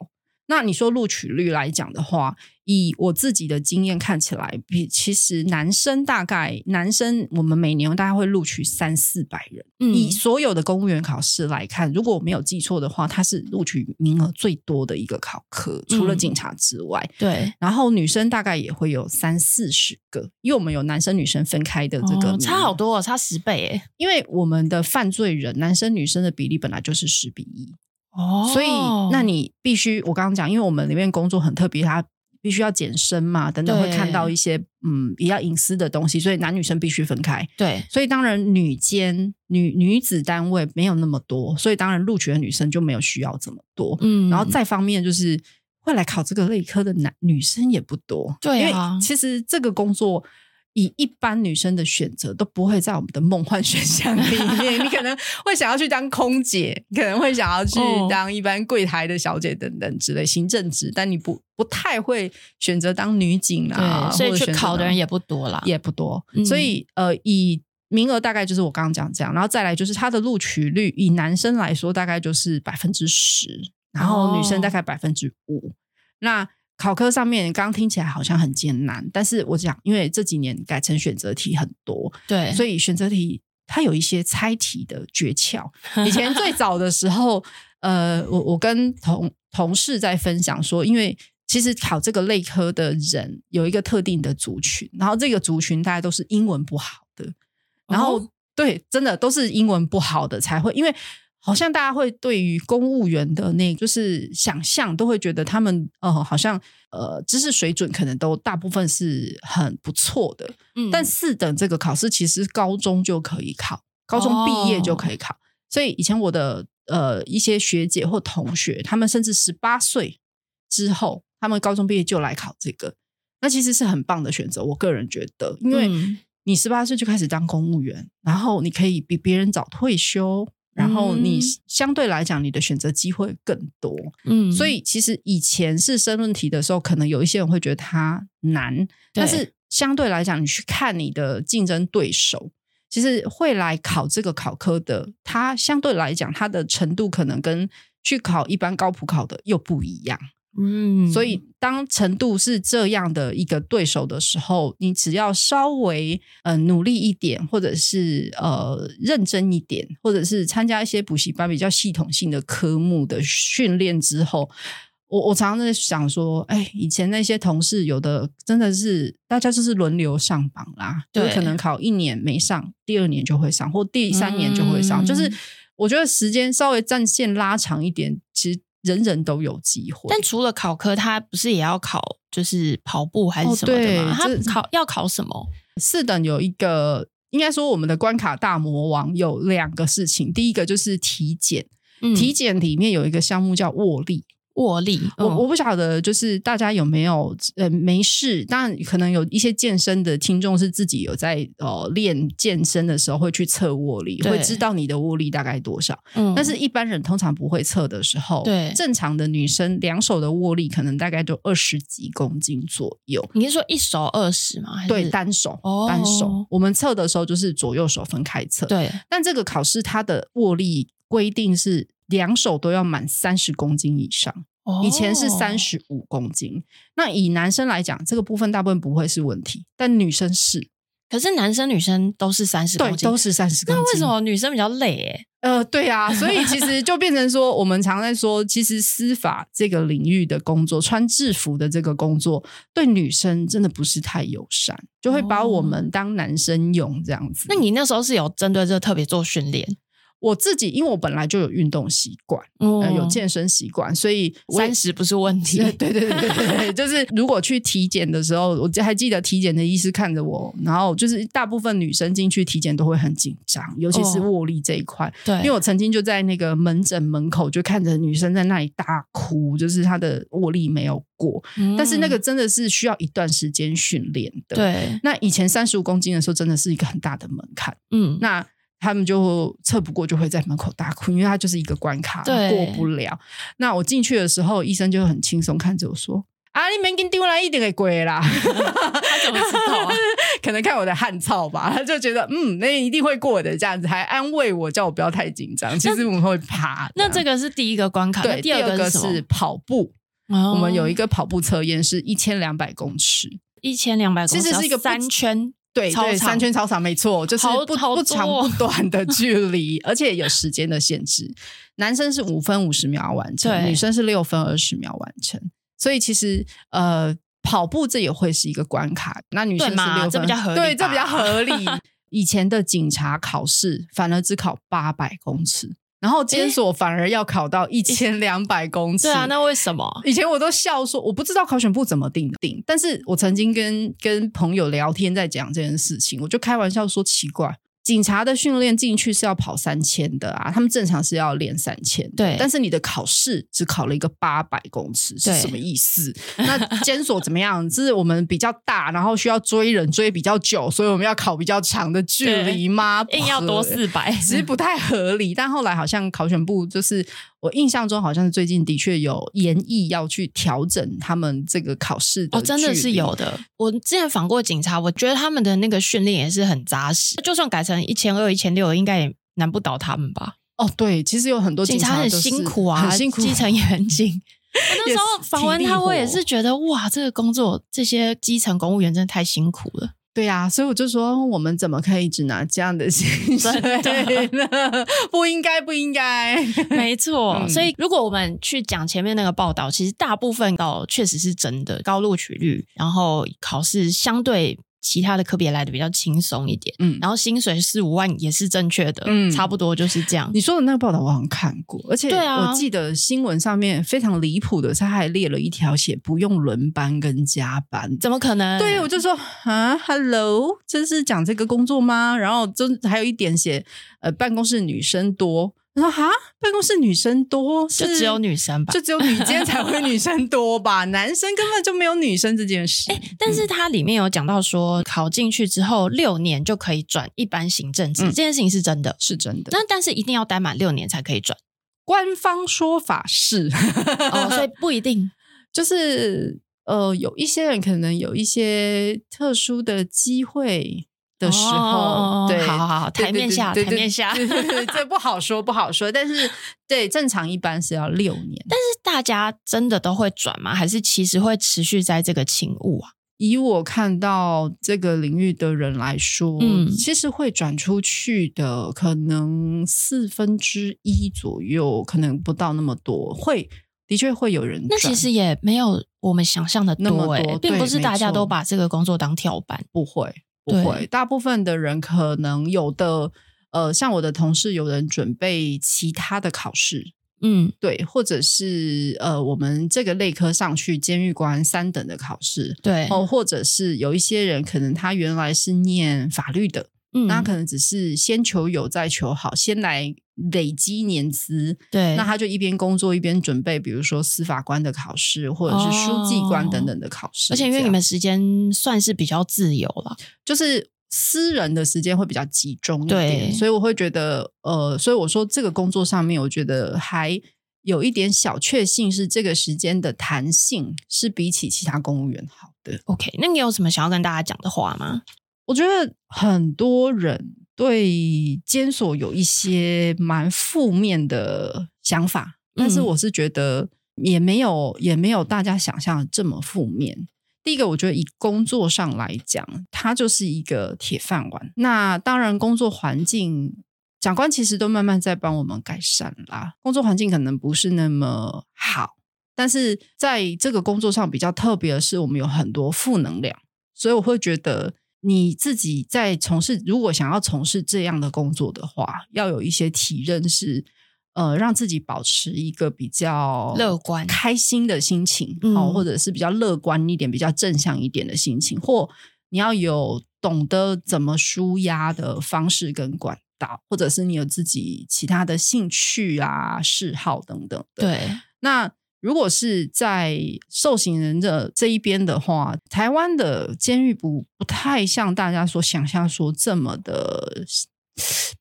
那你说录取率来讲的话，以我自己的经验看起来，比其实男生大概男生我们每年大概会录取三四百人。嗯，以所有的公务员考试来看，如果我没有记错的话，它是录取名额最多的一个考科，除了警察之外。嗯、对，然后女生大概也会有三四十个，因为我们有男生女生分开的这个、哦、差好多、哦，差十倍诶。因为我们的犯罪人男生女生的比例本来就是十比一。哦，所以那你必须，我刚刚讲，因为我们里面工作很特别，他必须要减身嘛，等等会看到一些嗯比较隐私的东西，所以男女生必须分开。对，所以当然女监女女子单位没有那么多，所以当然录取的女生就没有需要这么多。嗯，然后再方面就是会来考这个类科的男女生也不多。对啊，因为其实这个工作。以一般女生的选择都不会在我们的梦幻选项里面，你可能会想要去当空姐，可能会想要去当一般柜台的小姐等等之类行政职，但你不不太会选择当女警啊，所以去考的人也不多啦，也不多。嗯、所以呃，以名额大概就是我刚刚讲这样，然后再来就是它的录取率，以男生来说大概就是百分之十，然后女生大概百分之五。那考科上面，刚刚听起来好像很艰难，但是我讲，因为这几年改成选择题很多，对，所以选择题它有一些猜题的诀窍。以前最早的时候，呃，我我跟同同事在分享说，因为其实考这个类科的人有一个特定的族群，然后这个族群大家都是英文不好的，然后、哦、对，真的都是英文不好的才会，因为。好像大家会对于公务员的那，就是想象，都会觉得他们呃，好像呃，知识水准可能都大部分是很不错的。嗯，但四等这个考试其实高中就可以考，高中毕业就可以考。哦，所以以前我的呃一些学姐或同学，他们甚至十八岁之后，他们高中毕业就来考这个，那其实是很棒的选择。我个人觉得，因为你十八岁就开始当公务员，然后你可以比别人早退休。然后你相对来讲，你的选择机会更多。嗯，所以其实以前是申论题的时候，可能有一些人会觉得它难，但是相对来讲，你去看你的竞争对手，其实会来考这个考科的，它相对来讲，它的程度可能跟去考一般高普考的又不一样。嗯，所以当程度是这样的一个对手的时候，你只要稍微呃努力一点，或者是呃认真一点，或者是参加一些补习班比较系统性的科目的训练之后，我我常常在想说，哎，以前那些同事有的真的是大家就是轮流上榜啦，对，就可能考一年没上，第二年就会上，或第三年就会上，嗯、就是我觉得时间稍微战线拉长一点，其实。人人都有机会，但除了考科，他不是也要考，就是跑步还是什么的吗？哦、他考要考什么？四等有一个应该说我们的关卡大魔王有两个事情，第一个就是体检，嗯、体检里面有一个项目叫握力。握力，我我不晓得，就是大家有没有呃没事，当然可能有一些健身的听众是自己有在呃练健身的时候会去测握力，会知道你的握力大概多少。嗯，但是一般人通常不会测的时候，对正常的女生两手的握力可能大概就二十几公斤左右。你是说一手二十吗？对，单手，哦，单手。我们测的时候就是左右手分开测。对，但这个考试它的握力规定是两手都要满三十公斤以上。以前是三十五公斤，哦，那以男生来讲，这个部分大部分不会是问题，但女生是。可是男生女生都是三十公斤，对，都是三十公斤。那为什么女生比较累？欸？呃，对啊，所以其实就变成说，我们常在说，其实司法这个领域的工作，穿制服的这个工作，对女生真的不是太友善，就会把我们当男生用这样子。那你那时候是有针对这个特别做训练？我自己，因为我本来就有运动习惯，嗯、呃，有健身习惯，所以三十不是问题。对对对对对，就是如果去体检的时候，我还记得体检的医师看着我，然后就是大部分女生进去体检都会很紧张，尤其是握力这一块。对、哦，因为我曾经就在那个门诊门口就看着女生在那里大哭，就是她的握力没有过。嗯、但是那个真的是需要一段时间训练的。对，那以前三十五公斤的时候，真的是一个很大的门槛。嗯，那。他们就测不过，就会在门口大哭，因为他就是一个关卡，对过不了。那我进去的时候，医生就很轻松看着我说：“啊，你没给丢来一点给鬼啦。”他怎么知道啊？可能看我的汗臭吧，他就觉得嗯，那一定会过的，这样子还安慰我，叫我不要太紧张。其实我们会怕。那这个是第一个关卡，对，第二个是，是跑步。哦、我们有一个跑步测验，是一千两百公尺，一千两百公尺，其实是一个三圈。对对，三圈操场没错，就是不不长不短的距离，而且有时间的限制。男生是五分五十秒完成，女生是六分二十秒完成。所以其实呃，跑步这也会是一个关卡。那女生是六分，这比较合理，对，这比较合理。以前的警察考试反而只考八百公尺。然后监所反而要考到一千两百公尺，对啊，那为什么？以前我都笑说，我不知道考选部怎么定定，但是我曾经跟跟朋友聊天在讲这件事情，我就开玩笑说奇怪。警察的训练进去是要跑三千的啊，他们正常是要练三千，对。但是你的考试只考了一个八百公尺，是什么意思？那监所怎么样？就是我们比较大，然后需要追人追比较久，所以我们要考比较长的距离吗？硬要多四百，其实不太合理。但后来好像考选部就是。我印象中好像是最近的确有研议要去调整他们这个考试的哦，真的是有的。我之前访过警察，我觉得他们的那个训练也是很扎实，就算改成一千二、一千六，应该也难不倒他们吧？哦，对，其实有很多警察，很辛苦啊，很辛苦，基层也很紧。那时候访问他，我也是觉得哇，这个工作这些基层公务员真的太辛苦了。对呀、啊，所以我就说，我们怎么可以只拿这样的薪水呢？不应该，不应该。没错，嗯、所以如果我们去讲前面那个报道，其实大部分高确实是真的高录取率，然后考试相对。其他的科别来的比较轻松一点，嗯，然后薪水四五万也是正确的，嗯，差不多就是这样。你说的那个报道我好像看过，而且我记得新闻上面非常离谱的是，他还列了一条写不用轮班跟加班，怎么可能？对，我就说啊，Hello，这是讲这个工作吗？然后就还有一点写，呃，办公室女生多。说哈，办公室女生多，就只有女生吧？就只有女监才会女生多吧？男生根本就没有女生这件事。欸，但是它里面有讲到说，考进去之后六年就可以转一般行政职，嗯，这件事情是真的，是真的。那但是一定要待满六年才可以转，官方说法是，哦，所以不一定。就是呃，有一些人可能有一些特殊的机会。的时候，哦、对，好好好，台面下，台面下，这不好说，不好说。但是，对，正常一般是要六年。但是大家真的都会转吗？还是其实会持续在这个勤务啊？以我看到这个领域的人来说，嗯，其实会转出去的可能四分之一左右，可能不到那么多。会，的确会有人转。那其实也没有我们想象的多，那么多，并不是大家都把这个工作当跳板，不会。不会，对。大部分的人可能有的，呃，像我的同事，有人准备其他的考试，嗯，对，或者是呃，我们这个类科上去监狱官三等的考试，对，哦，或者是有一些人可能他原来是念法律的，嗯，那可能只是先求有再求好，先来累积年资。对，那他就一边工作一边准备，比如说司法官的考试，或者是书记官等等的考试。哦、而且因为你们时间算是比较自由了，就是私人的时间会比较集中一点，所以我会觉得，呃，所以我说这个工作上面，我觉得还有一点小确幸，是这个时间的弹性是比起其他公务员好的。OK，那你有什么想要跟大家讲的话吗？我觉得很多人对监所有一些蛮负面的想法，但是我是觉得也没有也没有大家想象的这么负面。第一个，我觉得以工作上来讲，它就是一个铁饭碗。那当然，工作环境长官其实都慢慢在帮我们改善啦。工作环境可能不是那么好，但是在这个工作上比较特别的是，我们有很多负能量，所以我会觉得。你自己在从事，如果想要从事这样的工作的话，要有一些体认是，呃，让自己保持一个比较乐观、开心的心情，好、嗯，或者是比较乐观一点、比较正向一点的心情，或你要有懂得怎么舒压的方式跟管道，或者是你有自己其他的兴趣啊、嗜好等等的。对，那。如果是在受刑人的这一边的话，台湾的监狱不不太像大家所想象说这么的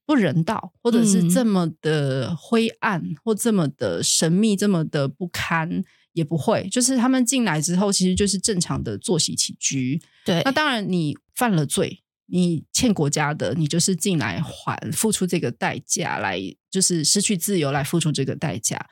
不人道，或者是这么的灰暗，嗯、或这么的神秘，这么的不堪，也不会。就是他们进来之后，其实就是正常的作息起居。对，那当然你犯了罪，你欠国家的，你就是进来还付出这个代价，来就是失去自由来付出这个代价。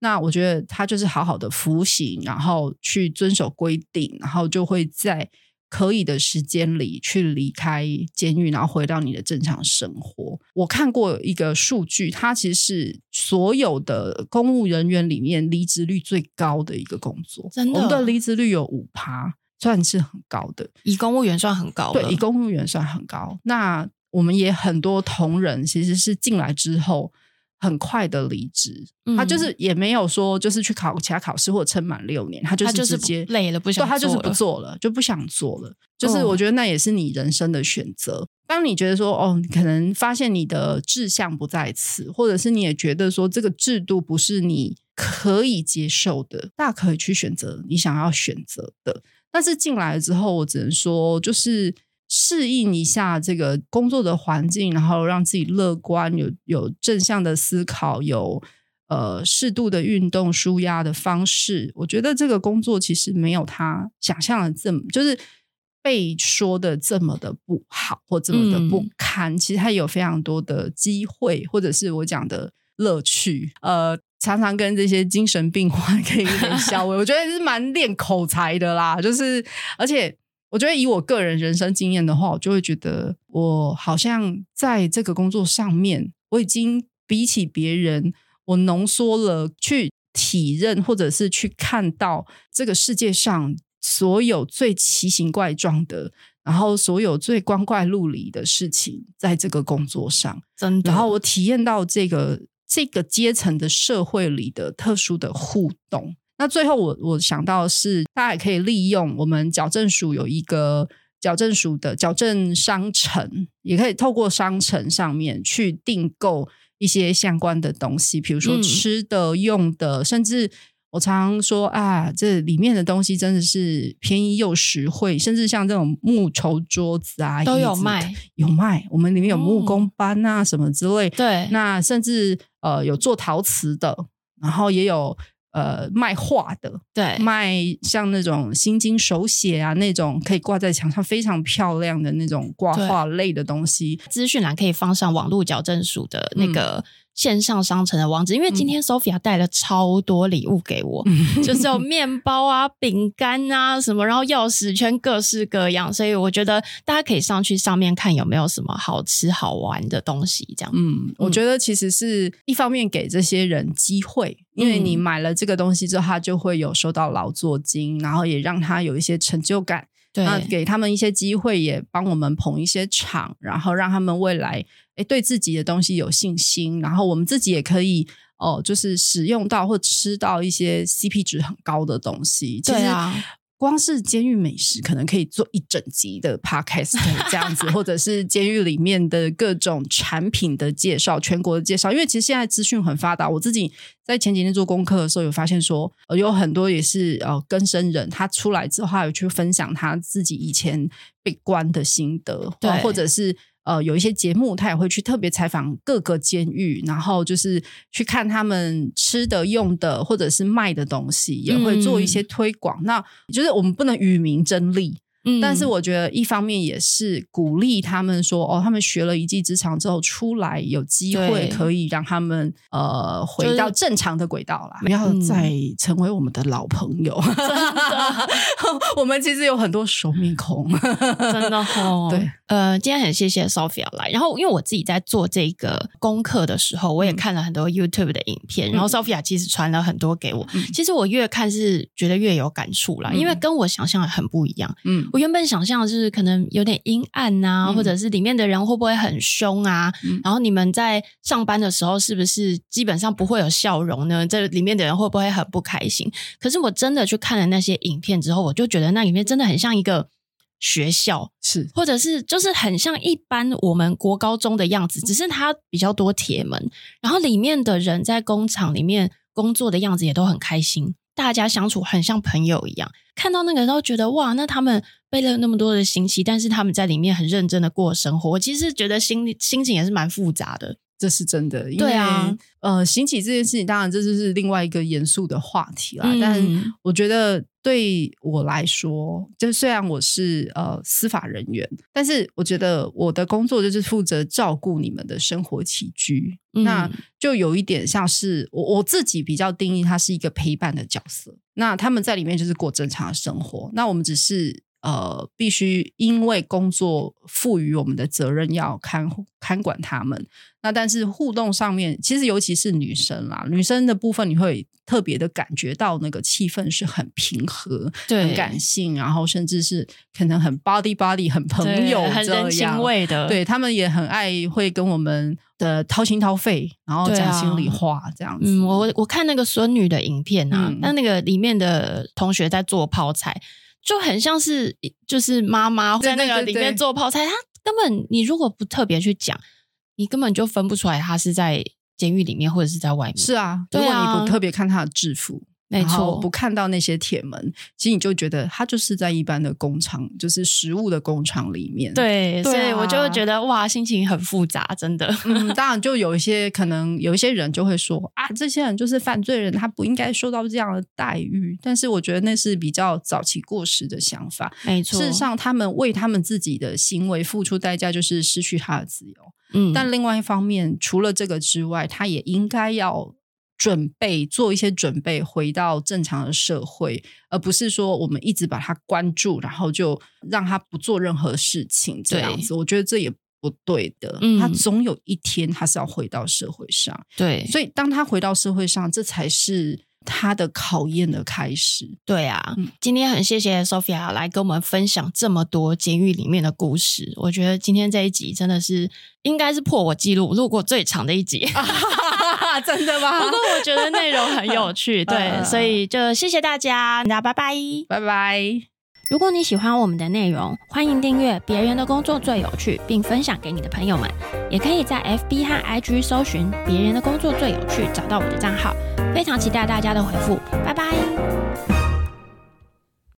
那我觉得他就是好好的服刑，然后去遵守规定，然后就会在可以的时间里去离开监狱，然后回到你的正常生活。我看过一个数据，它其实是所有的公务人员里面离职率最高的一个工作。真的，我们的离职率有五趴，算是很高的。以公务员算很高，对，以公务员算很高。那我们也很多同仁其实是进来之后。很快的离职，嗯，他就是也没有说就是去考其他考试或者撑满六年，他就是直接累了不想做了，他就是不做了，就不想做了。就是我觉得那也是你人生的选择。哦。当你觉得说哦，你可能发现你的志向不在此，或者是你也觉得说这个制度不是你可以接受的，大可以去选择你想要选择的。但是进来了之后，我只能说就是。适应一下这个工作的环境，然后让自己乐观，有有正向的思考，有呃适度的运动舒压的方式。我觉得这个工作其实没有他想象的这么，就是被说的这么的不好或这么的不堪。嗯、其实他有非常多的机会，或者是我讲的乐趣。呃，常常跟这些精神病患 可以有点消慰，我觉得是蛮练口才的啦。就是而且。我觉得以我个人人生经验的话，我就会觉得我好像在这个工作上面，我已经比起别人，我浓缩了去体认或者是去看到这个世界上所有最奇形怪状的，然后所有最光怪陆离的事情，在这个工作上，真的。然后我体验到这个这个阶层的社会里的特殊的互动。那最后我我想到的是，大家也可以利用我们矫正署有一个矫正署的矫正商城，也可以透过商城上面去订购一些相关的东西，比如说吃的、用的，嗯、甚至我常常说啊，这里面的东西真的是便宜又实惠，甚至像这种木头桌子啊都有卖，有卖。我们里面有木工班啊什么之类，对，那甚至呃有做陶瓷的，然后也有。呃，卖画的，对，卖像那种心经手写啊，那种可以挂在墙上非常漂亮的那种挂画类的东西。资讯栏可以放上网络矫正署的那个。嗯线上商城的网址，因为今天 Sophia 带了超多礼物给我，嗯、就是有面包啊、饼干啊什么，然后钥匙圈各式各样，所以我觉得大家可以上去上面看有没有什么好吃好玩的东西。这样，嗯，我觉得其实是一方面给这些人机会，因为你买了这个东西之后，他就会有收到劳作金，然后也让他有一些成就感。对，那给他们一些机会，也帮我们捧一些场，然后让他们未来诶对自己的东西有信心，然后我们自己也可以哦、呃，就是使用到或吃到一些 CP 值很高的东西。对啊，光是监狱美食可能可以做一整集的 podcast 这样子，或者是监狱里面的各种产品的介绍、全国的介绍。因为其实现在资讯很发达，我自己在前几天做功课的时候有发现说，呃，有很多也是呃更生人，他出来之后他有去分享他自己以前被关的心得，对，或者是。呃，有一些节目，他也会去特别采访各个监狱，然后就是去看他们吃的、用的，或者是卖的东西，也会做一些推广。嗯、那就是我们不能与民争利。嗯，但是我觉得一方面也是鼓励他们说，哦，他们学了一技之长之后出来，有机会可以让他们呃回到正常的轨道啦，不要再成为我们的老朋友。真的，我们其实有很多熟面孔，真的哦。对，呃，今天很谢谢 Sophia 来，然后因为我自己在做这个功课的时候，我也看了很多 YouTube 的影片，嗯、然后 Sophia 其实传了很多给我。嗯、其实我越看是觉得越有感触啦，嗯、因为跟我想象的很不一样。嗯。我原本想象的是可能有点阴暗呐、啊，嗯、或者是里面的人会不会很凶啊？嗯、然后你们在上班的时候是不是基本上不会有笑容呢？这里面的人会不会很不开心？可是我真的去看了那些影片之后，我就觉得那里面真的很像一个学校，是或者是就是很像一般我们国高中的样子，只是它比较多铁门，然后里面的人在工厂里面工作的样子也都很开心。大家相处很像朋友一样，看到那个都觉得哇，那他们背了那么多的刑期，但是他们在里面很认真的过生活。我其实觉得心心情也是蛮复杂的。这是真的，因为对啊，呃，刑期这件事情，当然这就是另外一个严肃的话题啦。嗯、但我觉得对我来说，就虽然我是呃司法人员，但是我觉得我的工作就是负责照顾你们的生活起居，嗯、那就有一点像是我我自己比较定义，它是一个陪伴的角色。那他们在里面就是过正常的生活，那我们只是。呃，必须因为工作赋予我们的责任要看看管他们。那但是互动上面，其实尤其是女生啦，女生的部分你会特别的感觉到那个气氛是很平和、很感性，然后甚至是可能很 body body 很朋友，很人情味的。对，他们也很爱会跟我们的掏心掏肺，然后讲心里话这样子。嗯，我我看那个孙女的影片啊，那、嗯、那个里面的同学在做泡菜。就很像是，就是妈妈在那个里面做泡菜，她根本你如果不特别去讲，你根本就分不出来她是在监狱里面或者是在外面。是啊，如果你不特别看她的制服。没错，不看到那些铁门，其实你就觉得他就是在一般的工厂，就是食物的工厂里面。对，对啊、所以我就会觉得哇，心情很复杂，真的。嗯，当然，就有一些可能有一些人就会说啊，这些人就是犯罪人，他不应该受到这样的待遇。但是我觉得那是比较早期过时的想法。没错，事实上，他们为他们自己的行为付出代价，就是失去他的自由。嗯，但另外一方面，除了这个之外，他也应该要。准备做一些准备，回到正常的社会，而不是说我们一直把他关住，然后就让他不做任何事情这样子。我觉得这也不对的。嗯，他总有一天他是要回到社会上。对，所以当他回到社会上，这才是他的考验的开始。对啊，嗯，今天很谢谢 Sophia 来跟我们分享这么多监狱里面的故事。我觉得今天这一集真的是应该是破我记录录过最长的一集。真的吗？不过我觉得内容很有趣，对，所以就谢谢大家，那拜拜，拜拜。如果你喜欢我们的内容，欢迎订阅《别人的工作最有趣》，并分享给你的朋友们。也可以在 FB 和 IG 搜寻“别人的工作最有趣”，找到我的账号。非常期待大家的回复，拜拜。